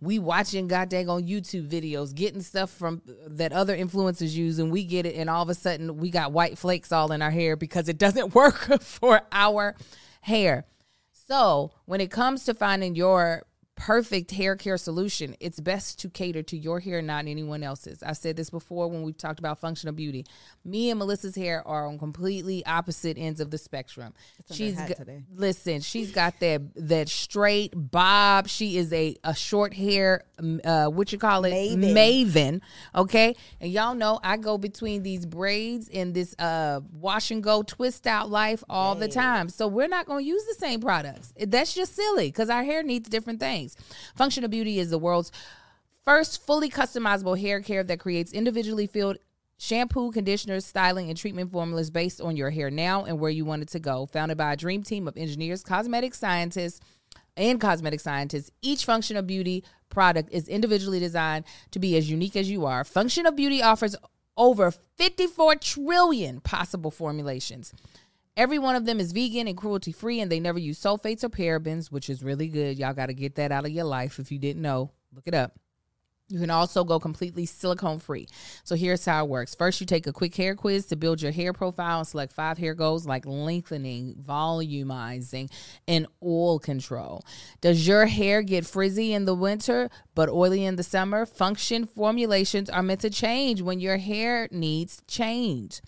A: We watching goddamn on YouTube videos, getting stuff from that other influencers use, and we get it, and all of a sudden we got white flakes all in our hair because it doesn't work for our hair. So when it comes to finding your perfect hair care solution, it's best to cater to your hair, not anyone else's. I said this before when we talked about function of beauty. Me and Melissa's hair are on completely opposite ends of the spectrum. She's
B: hat
A: g-
B: today.
A: listen, she's got that that straight bob. She is a a short hair, uh, what you call it,
B: Maven.
A: maven. Okay, and y'all know I go between these braids and this uh wash and go twist out life all the time. So we're not going to use the same products. That's just silly because our hair needs different things. Function of Beauty is the world's first fully customizable hair care that creates individually filled shampoo, conditioners, styling, and treatment formulas based on your hair now and where you want it to go. Founded by a dream team of engineers, cosmetic scientists, and cosmetic scientists, each Function of Beauty product is individually designed to be as unique as you are. Function of Beauty offers over 54 trillion possible formulations. Every one of them is vegan and cruelty free, and they never use sulfates or parabens, which is really good. Y'all got to get that out of your life if you didn't know. Look it up. You can also go completely silicone free. So here's how it works. First, you take a quick hair quiz to build your hair profile and select five hair goals like lengthening, volumizing, and oil control. Does your hair get frizzy in the winter but oily in the summer? Function formulations are meant to change when your hair needs change.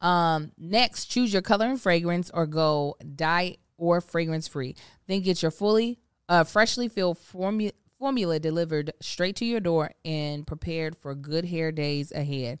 A: Um, next, choose your color and fragrance or go dye or fragrance free. Then get your fully uh, freshly filled formula formula delivered straight to your door and prepared for good hair days ahead.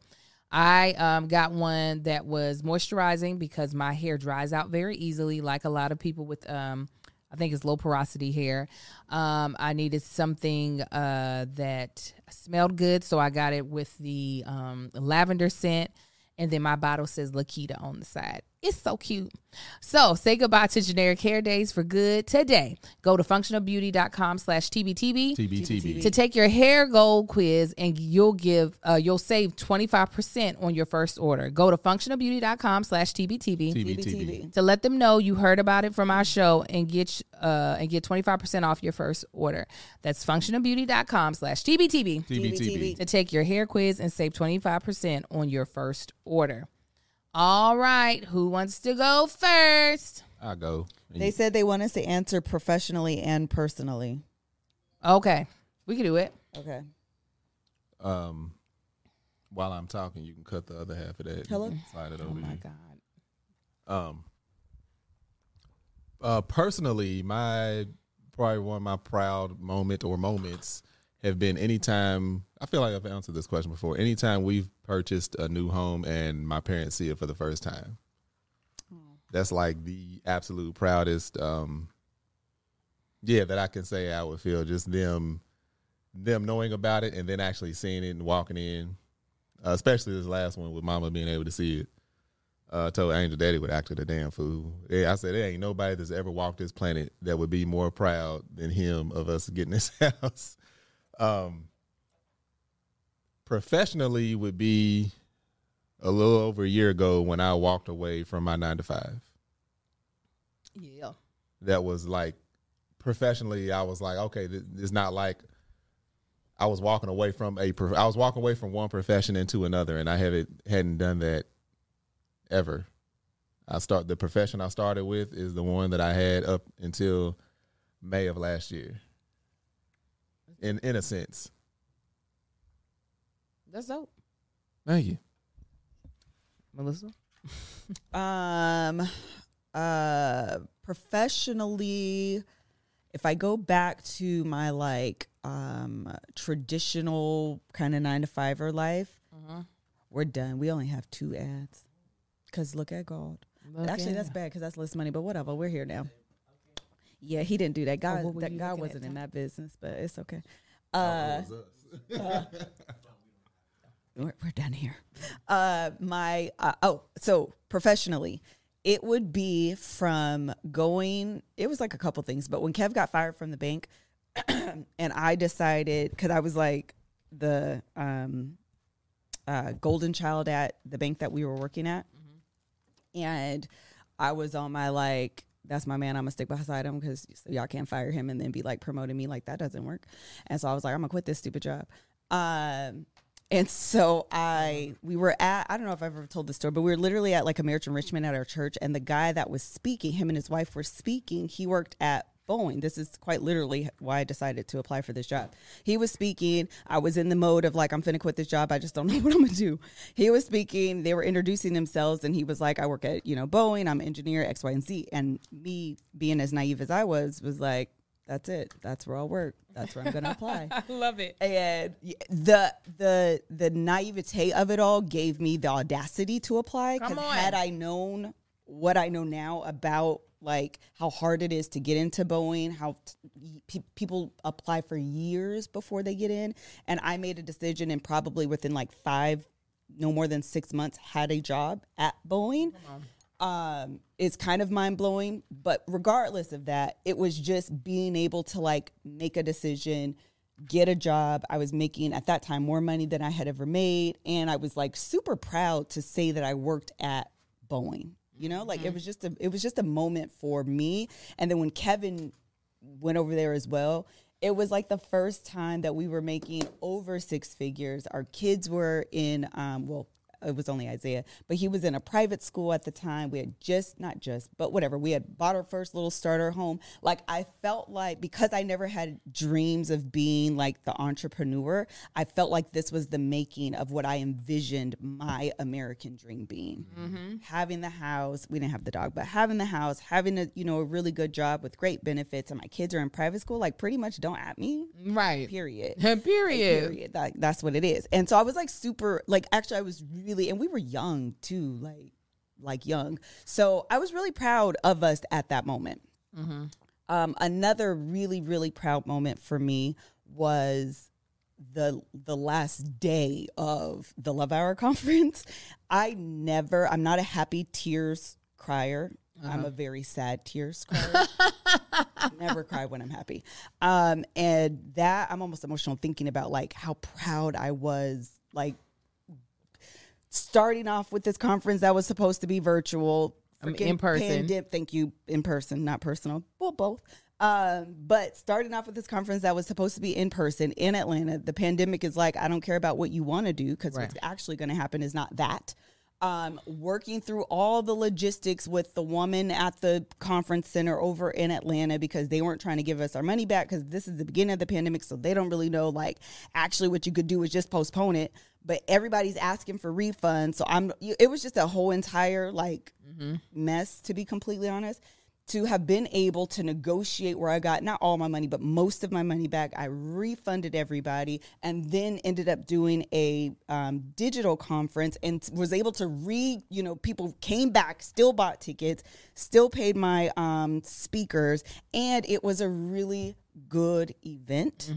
A: I um, got one that was moisturizing because my hair dries out very easily, like a lot of people with um, I think it's low porosity hair. Um, I needed something uh, that smelled good, so I got it with the um, lavender scent. And then my bottle says Lakita on the side. It's so cute. So say goodbye to generic hair days for good today. Go to functionofbeauty.com slash TBTB
C: TBTB.
A: to take your hair gold quiz and you'll give uh, you'll save 25% on your first order go to functionofbeauty.com slash tbtb
C: TBTB.
A: to let them know you heard about it from our show and get uh and get 25% off your first order that's functionofbeauty.com slash tbtb
C: TBTB.
A: to take your hair quiz and save 25% on your first order all right who wants to go first
C: I go.
B: They said they want us to answer professionally and personally.
A: okay we can do it
B: Okay.
C: um, while I'm talking, you can cut the other half of that.
B: Hello?
C: and Slide it over
A: oh my
C: you.
A: god
C: Um, uh, personally, my probably one of my proud moment or moments have been anytime. I feel like I've answered this question before. Anytime we've purchased a new home and my parents see it for the first time, that's like the absolute proudest. Um, yeah, that I can say I would feel just them, them knowing about it and then actually seeing it and walking in. Uh, especially this last one with Mama being able to see it uh, told Angel Daddy would act the damn fool. Yeah, I said there ain't nobody that's ever walked this planet that would be more proud than him of us getting this house. Um, professionally would be a little over a year ago when I walked away from my nine to five.
A: yeah
C: That was like professionally, I was like, okay, it's not like I was walking away from a. I was walking away from one profession into another, and I haven't hadn't done that ever. I start the profession I started with is the one that I had up until May of last year. In in a sense,
A: that's dope
C: thank you.
A: melissa
B: Um, uh, professionally, if I go back to my like um traditional kind of nine to fiver life, we're done. We only have two ads. Cause look at God.
A: Look
B: Actually,
A: at
B: that's
A: him.
B: bad because that's less money. But whatever, we're here now. Yeah, he didn't do that. God,
A: what were
B: that God wasn't in that business, but it's okay. Uh, we're, we're done here. Uh, my uh, oh, so professionally, it would be from going. It was like a couple things, but when Kev got fired from the bank, and I decided because I was like the um, uh, golden child at the bank that we were working at, and I was on my like that's my man. I'm gonna stick beside him because y'all can't fire him and then be like promoting me. Like that doesn't work. And so I was like, I'm gonna quit this stupid job. Um, and so I, we were at, I don't know if I've ever told this story, but we were literally at like American Richmond at our church, and the guy that was speaking, him and his wife were speaking. He worked at Boeing. This is quite literally why I decided to apply for this job. He was speaking. I was in the mode of like, I'm finna quit this job. I just don't know what I'm gonna do. He was speaking. They were introducing themselves, and he was like, I work at, you know, Boeing. I'm an engineer, X, Y, and Z. And me being as naive as I was, was like, that's it. That's where I'll work. That's where I'm gonna apply.
A: I love it.
B: and the the the naivete of it all gave me the audacity to apply
A: Come
B: because
A: on.
B: had I known what I know now about like how hard it is to get into Boeing, how t- pe- people apply for years before they get in, and I made a decision and probably within like five, no more than six months, had a job at Boeing. Um it's kind of mind blowing but regardless of that it was just being able to like make a decision get a job. I was making at that time more money than i had ever made. And i was like super proud to say that i worked at boeing you know like it was just a it was just a moment for me. And then when kevin went over there as well it was like the first time that we were making over six figures. Our kids were in um well it was only Isaiah, but he was in a private school at the time. We had just, not just, but whatever. We had bought our first little starter home. Like, I felt like because I never had dreams of being like the entrepreneur, I felt like this was the making of what I envisioned my American dream being. Mm-hmm. Having the house, we didn't have the dog, but having the house, having a, you know, a really good job with great benefits, and my kids are in private school, like, pretty much don't at me
A: Right.
B: period.
A: Period.
B: Period. Like, that's what it is. And so I was like super like actually I was really and we were young too, like like young. So I was really proud of us at that moment. Um, another really really proud moment for me was the the last day of the Love Hour conference. I never. I'm not a happy tears crier. I'm a very sad tears crier. never cry when I'm happy. Um, and that I'm almost emotional thinking about like how proud I was, like starting off with this conference that was supposed to be virtual,
A: I mean, in person.
B: pandem- thank you, in person, not personal. Well, both. Um, but starting off with this conference that was supposed to be in person in Atlanta, the pandemic is like, I don't care about what you want to do because
A: Right.
B: what's actually going to happen is not that um, working through all the logistics with the woman at the conference center over in Atlanta because they weren't trying to give us our money back because this is the beginning of the pandemic, so they don't really know like actually what you could do is just postpone it. But everybody's asking for refunds, so I'm. It was just a whole entire like mess, to be completely honest. To have been able to negotiate where I got not all my money, but most of my money back, I refunded everybody, and then ended up doing a um, digital conference and was able to re. You know, people came back, still bought tickets, still paid my um, speakers, and it was a really good event.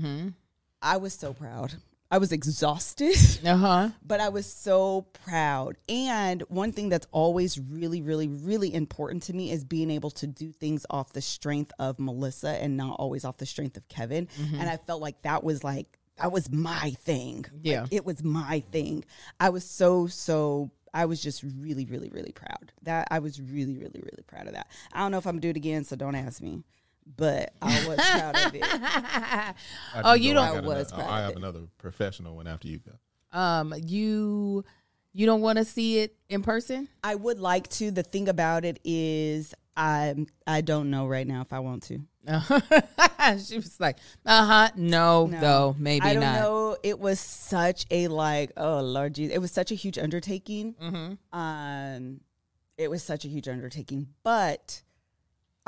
B: I was so proud. I was exhausted.
A: Uh huh.
B: but I was so proud. And one thing that's always really, really, really important to me is being able to do things off the strength of Melissa and not always off the strength of Kevin. And I felt like that was like, that was my thing. Like,
A: Yeah.
B: it was my thing. I was so, so. I was just really, really, really proud. That I was really, really, really proud of that. I don't know if I'm gonna do it again, so don't ask me. But I was proud of it.
A: Oh, you don't-
C: I,
B: I was
C: another-
B: proud
C: I
B: of
C: have
B: it.
C: another professional one after you go.
A: Um, you you don't want to see it in person?
B: I would like to. The thing about it is, I I don't know right now if I want to.
A: she was like, uh huh. No,
B: No.
A: though maybe
B: I don't
A: not.
B: know. It was such a like, oh Lord Jesus, it was such a huge undertaking.
A: Mm-hmm.
B: Um, it was such a huge undertaking, but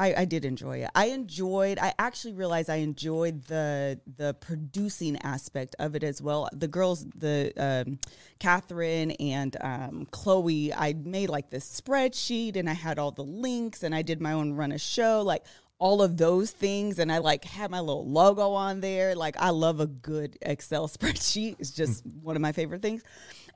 B: I, I did enjoy it. I enjoyed. I actually realized I enjoyed the the producing aspect of it as well. The girls, the um, Catherine and um, Chloe, I made like this spreadsheet and I had all the links and I did my own run a show, like all of those things, and I like had my little logo on there. Like I love a good Excel spreadsheet. It's just hmm. one of my favorite things.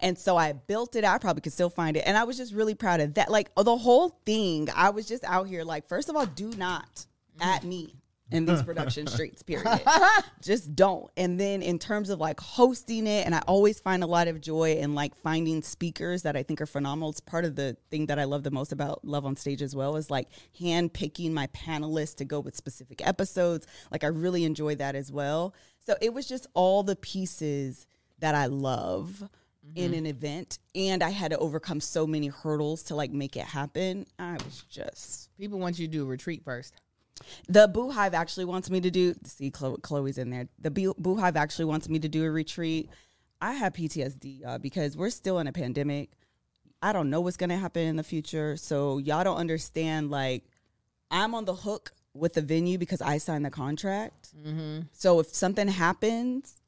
B: And so I built it. I probably could still find it. And I was just really proud of that. Like the whole thing, I was just out here like, first of all, do not at mm. me. In these production streets, period. Just don't. And then in terms of like hosting it, and I always find a lot of joy in like finding speakers that I think are phenomenal. It's part of the thing that I love the most about Love on Stage as well is like hand picking my panelists to go with specific episodes. Like I really enjoy that as well. So it was just all the pieces that I love in mm-hmm. an event and I had to overcome so many hurdles to like make it happen. I was just
A: People want you to do a retreat first.
B: The Boo Hive actually wants me to do. See, Chloe, Chloe's in there. The Boo Boo Hive actually wants me to do a retreat. I have PTSD uh, because we're still in a pandemic. I don't know what's gonna happen in the future, so y'all don't understand. Like, I'm on the hook with the venue because I signed the contract. So if something happens.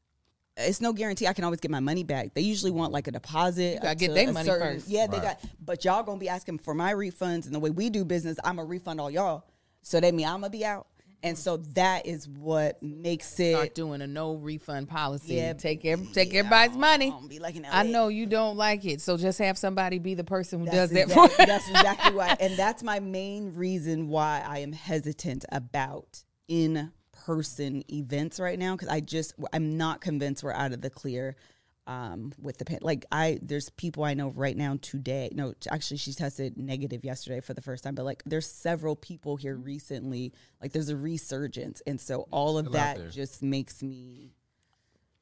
B: It's no guarantee I can always get my money back. They usually want like a deposit.
A: gotta get their money
B: certain-
A: first.
B: Yeah, they got. But y'all gonna be asking for my refunds, and the way we do business, I'm gonna refund all y'all. So that mean I'm gonna be out, and mm-hmm. so that is what makes it.
A: Start doing a no refund policy.
B: Yeah.
A: take every, take everybody's money.
B: I'm be like
A: I know you don't like it, so just have somebody be the person who
B: That's
A: does that for.
B: That's exactly why, and that's my main reason why I am hesitant about in person events right now because I just I'm not convinced we're out of the clear. Um, with the pan, like I, there's people I know right now today. No, actually, she tested negative yesterday for the first time. But like, there's several people here recently. Like, there's a resurgence, and so all of
C: Still out there.
B: that just makes me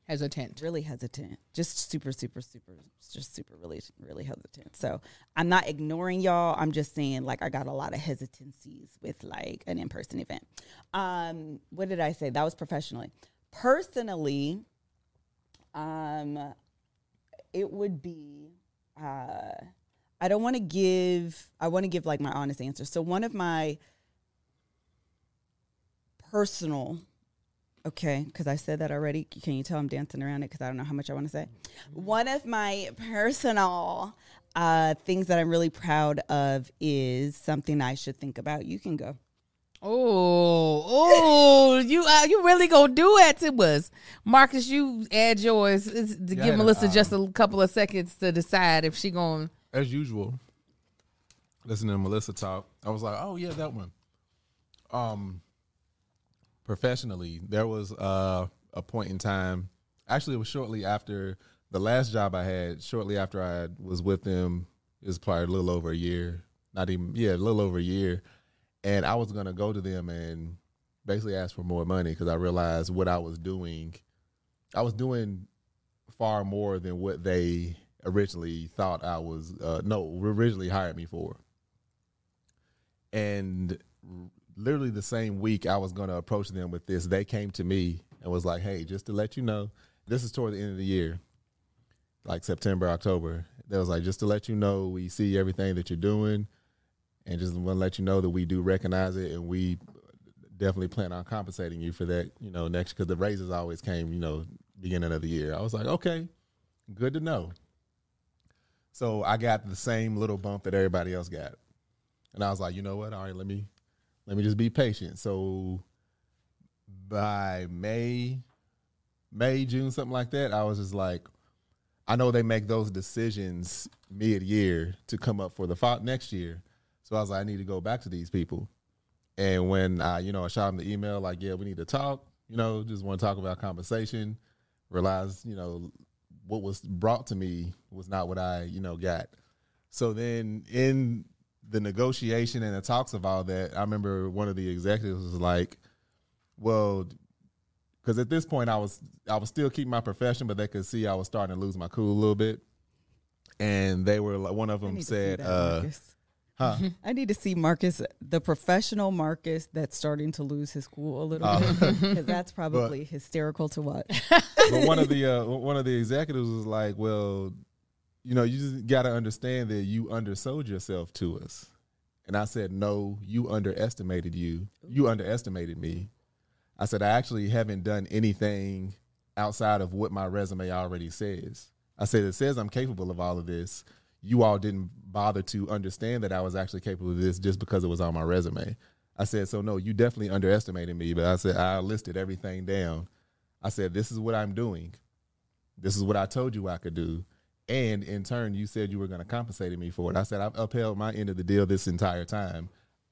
A: Hesitant.
B: really hesitant. Just super, super, super, just super, really, really hesitant. So I'm not ignoring y'all. I'm just saying, like, I got a lot of hesitancies with like an in person event. Um, what did I say? That was professionally. Personally, um, it would be. Uh, I don't want to give. I want to give like my honest answer. So one of my personal Okay, because I said that already. Can you tell I'm dancing around it because I don't know how much I want to say? One of my personal uh, things that I'm really proud of is something I should think about. You can go.
A: Oh, oh, you uh, you really gonna do it to us, Marcus? You add yours It's to
C: Yeah,
A: give Melissa
C: um,
A: just a couple of seconds to decide if she going.
C: as usual, listening to Melissa talk, I was like, oh yeah, that one. Um, professionally, there was uh, a point in time. Actually, it was shortly after the last job I had. Shortly after I was with them, it was probably a little over a year. Not even yeah, a little over a year. And I was gonna go to them and basically ask for more money because I realized what I was doing. I was doing far more than what they originally thought I was. Uh, no, originally hired me for. And literally the same week I was to approach them with this, they came to me and was like, "Hey, just to let you know, this is toward the end of the year, like September, October. They was like, just to let you know, we see everything that you're doing, and just want to let you know that we do recognize it, and we definitely plan on compensating you for that. You know, next because the raises always came, you know, beginning of the year. I was like, okay, good to know. So I got the same little bump that everybody else got, and I was like, you know what? All right, let me let me just be patient. So by May, May, June, something like that, I was just like, I know they make those decisions mid year to come up for the next year. So I was like, I need to go back to these people. And when I, you know, I shot them the email, like, yeah, we need to talk, you know, just want to talk about conversation, realized, you know, what was brought to me was not what I, you know, got. So then in the negotiation and the talks of all that, I remember one of the executives was like, well, because at this point I was I was still keeping my profession, but they could see I was starting to lose my cool a little bit. And they were like, one of them
B: need to see
C: said, uh. Huh?
B: I need to see Marcus, the professional Marcus that's starting to lose his cool a little
C: Oh.
B: bit, because that's probably hysterical to watch.
C: but one of the uh, one of the executives was like, "Well, you know, you just got to understand that you undersold yourself to us." And I said, "No, you underestimated you. You underestimated me." I said, "I actually haven't done anything outside of what my resume already says." I said, "It says I'm capable of all of this. You all didn't bother to understand that I was actually capable of this just because it was on my resume." I said, "So no, you definitely underestimated me." But I said, "I listed everything down." I said, This is what I'm doing. This is what I told you I could do. And in turn, you said you were going to compensate me for it. I said, I've upheld my end of the deal this entire time.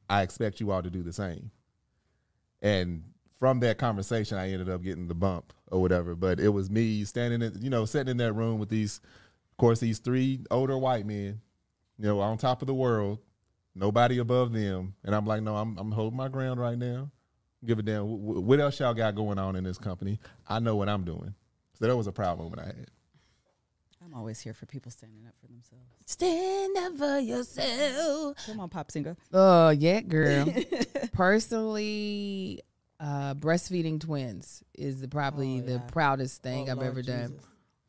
C: I expect you all to do the same. And from that conversation, I ended up getting the bump or whatever. But it was me standing, in, you know, sitting in that room with these, course, these three older white men, you know, on top of the world, nobody above them, and I'm like, no, I'm I'm holding my ground right now. Give a damn. Wh- wh- What else y'all got going on in this company? I know what I'm doing. So that was a proud moment I had.
B: I'm always here for people standing up for themselves.
A: Stand up for yourself.
B: Come on, pop singer.
A: Oh yeah, girl. Personally, uh, breastfeeding twins is the, probably
B: Oh,
A: the proudest thing
B: Oh,
A: I've
B: Lord
A: ever done.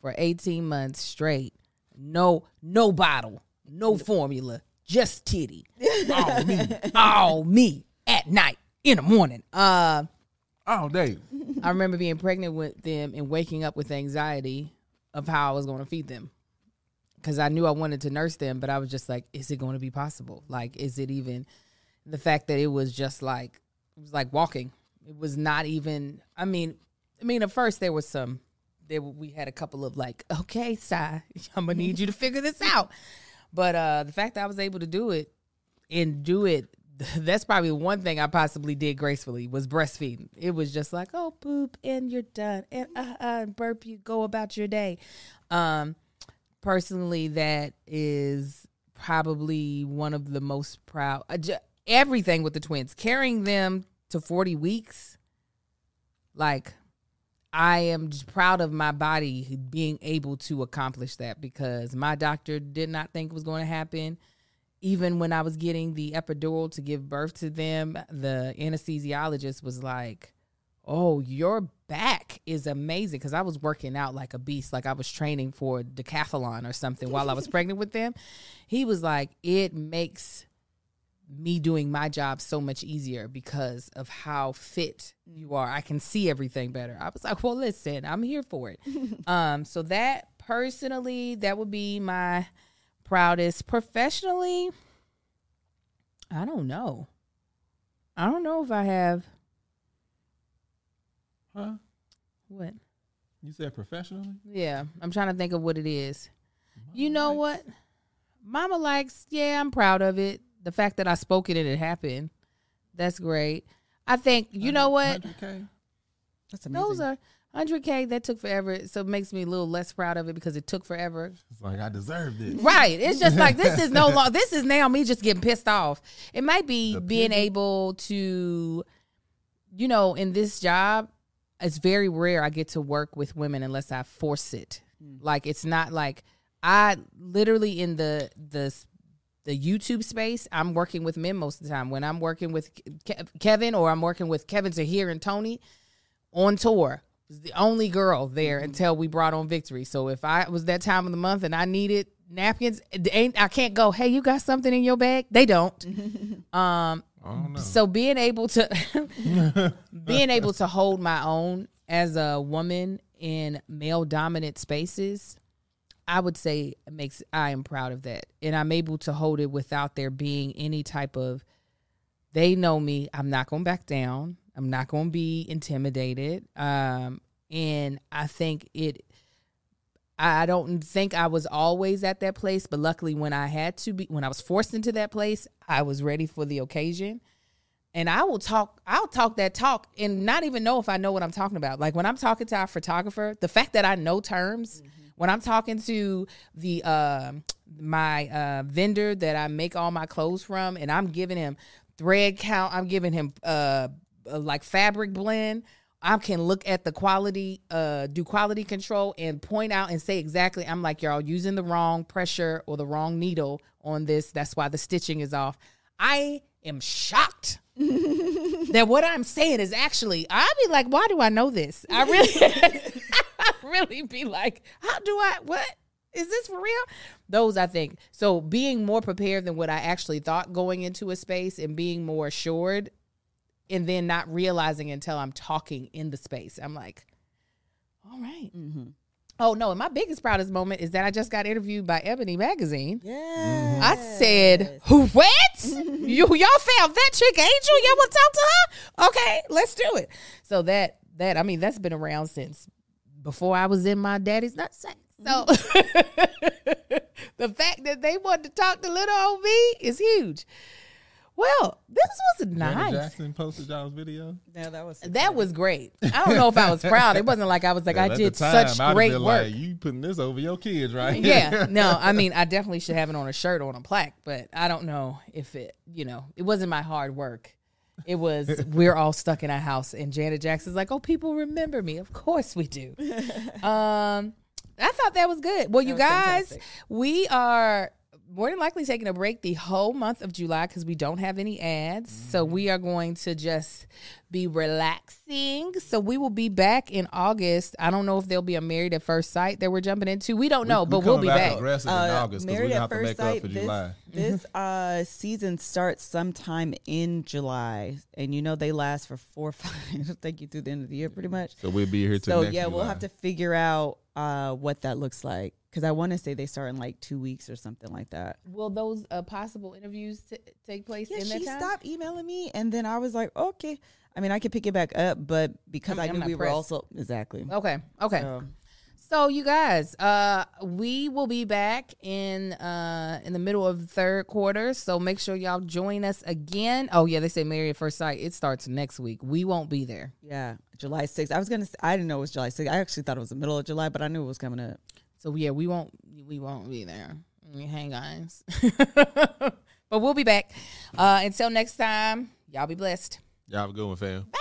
A: For 18 months straight, no, no bottle, no formula, just titty, all me, all me at night, in the morning. Uh,
D: All day.
A: I remember being pregnant with them and waking up with anxiety of how I was going to feed them. Because I knew I wanted to nurse them, but I was just like, is it going to be possible? Like, is it even the fact that it was just like, it was like walking. It was not even, I mean, I mean, at first there was some, there we had a couple of like, okay, Si, I'm to need you to figure this out. But uh the fact that I was able to do it and do it that's probably one thing I possibly did gracefully was breastfeeding. It was just like, oh, poop, and you're done, and uh, uh, burp, you go about your day. Um, personally, that is probably one of the most proud. uh, everything with the twins, carrying them to 40 weeks, like I am just proud of my body being able to accomplish that because my doctor did not think it was going to happen. Even when I was getting the epidural to give birth to them, the anesthesiologist was like, "Oh, your back is amazing." Because I was working out like a beast, like I was training for decathlon or something while I was pregnant with them. He was like, "It makes me doing my job so much easier because of how fit you are. I can see everything better. I was like, well, listen, I'm here for it. um, so that personally, that would be my proudest. Professionally, I don't know. I don't know if I have
C: Huh?
A: what.
C: You said professionally?
A: Yeah, I'm trying to think of what it is. You know what? Mama likes, yeah, I'm proud of it. The fact that I spoke it and it happened. That's great. I think, you know what?
C: 100K?
B: That's amazing.
A: Those are 100K. That took forever. So it makes me a little less proud of it because it took forever.
C: It's like I deserved it.
A: Right. It's just like this is no longer, this is now me just getting pissed off. It might be
C: The
A: being
C: pivot.
A: able to, you know, in this job, it's very rare I get to work with women unless I force it. Mm. Like it's not like I literally in the the the YouTube space, I'm working with men most of the time. When I'm working with Ke- Kevin or I'm working with Kevin Zahir and Tony on tour, was the only girl there until we brought on Victory. So if I was that time of the month and I needed napkins, ain't I can't go. Hey, you got something in your bag? They don't. um,
C: don't
A: so being able to being able to hold my own as a woman in male dominant spaces i would say makes i am proud of that and i'm able to hold it without there being any type of they know me i'm not going back down i'm not going to be intimidated um and i think it I don't think I was always at that place, but luckily when I had to be when I was forced into that place, I was ready for the occasion. And I will talk I'll talk that talk and not even know if I know what I'm talking about. Like when I'm talking to our photographer, the fact that I know terms, when I'm talking to the uh, my uh, vendor that I make all my clothes from and I'm giving him thread count, I'm giving him uh, uh, like fabric blend. I can look at the quality, uh, do quality control and point out and say exactly, I'm like, y'all using the wrong pressure or the wrong needle on this. That's why the stitching is off. I am shocked that what I'm saying is actually, I'd be like, why do I know this? I really, really be like, how do I, what? Is this for real? Those I think. So being more prepared than what I actually thought going into a space and being more assured and then not realizing until I'm talking in the space. I'm like, all right. mm-hmm. Oh no, and my biggest proudest moment is that I just got interviewed by Ebony Magazine.
B: Yeah.
A: I said, "Who? What? you y'all found that chick Angel? Y'all want to talk to her? Okay, let's do it." So that that I mean that's been around since before I was in my daddy's nutsack. So mm-hmm. the fact that they wanted to talk to little old me is huge. Well, this was
C: Janet
A: nice.
C: Jackson posted y'all's video.
B: Yeah, that was
A: That was great. I don't know if I was proud. It wasn't like I was like I did
C: time,
A: such
C: I'd
A: great
C: been
A: work.
C: Like, you putting this over your kids, right?
A: yeah, no, I mean, I definitely should have it on a shirt or on a plaque, but I don't know if it, you know, it wasn't my hard work. It was we're all stuck in our house, and Janet Jackson's like, "Oh, people remember me. Of course we do." um, I thought that was good. Well, you guys,
B: fantastic.
A: we are more than likely taking a break the whole month of July because we don't have any ads. So we are going to just be relaxing. So we will be back in August. I don't know if there'll be a Married at First Sight that we're jumping into. We don't know,
C: We-
A: but
C: we
A: we'll be back.
C: aggressive in
B: Uh,
C: August because
B: Married
C: we
B: at
C: have to
B: First
C: make up
B: Sight,
C: for
B: this,
C: July.
B: This uh, season starts sometime in July, and you know they last for four or five. It'll take you through the end of the year, pretty much.
C: So we'll be here till
B: So
C: next
B: yeah, we'll have to figure out uh, what that looks like because I want to say they start in like two weeks or something like that.
A: Will those uh, possible interviews t- take place
B: Yeah,
A: in that
B: she stopped emailing me, and then I was like, okay. I mean, I could pick it back up, but because
A: I mean,
B: I knew we were also exactly.
A: Okay. Okay.
B: So,
A: So you guys, uh, we will be back in uh in the middle of the third quarter. So make sure y'all join us again. Oh yeah, they say Married at First Sight. It starts next week. We won't be there.
B: yeah, July 6th. I was gonna. Say, I didn't know it was July 6th. I actually thought it was the middle of July, but I knew it was coming up.
A: So yeah, we won't we won't be there. Hang guys. but we'll be back. Uh until next time, y'all be blessed.
C: Y'all have a good one, fam.
A: Bye.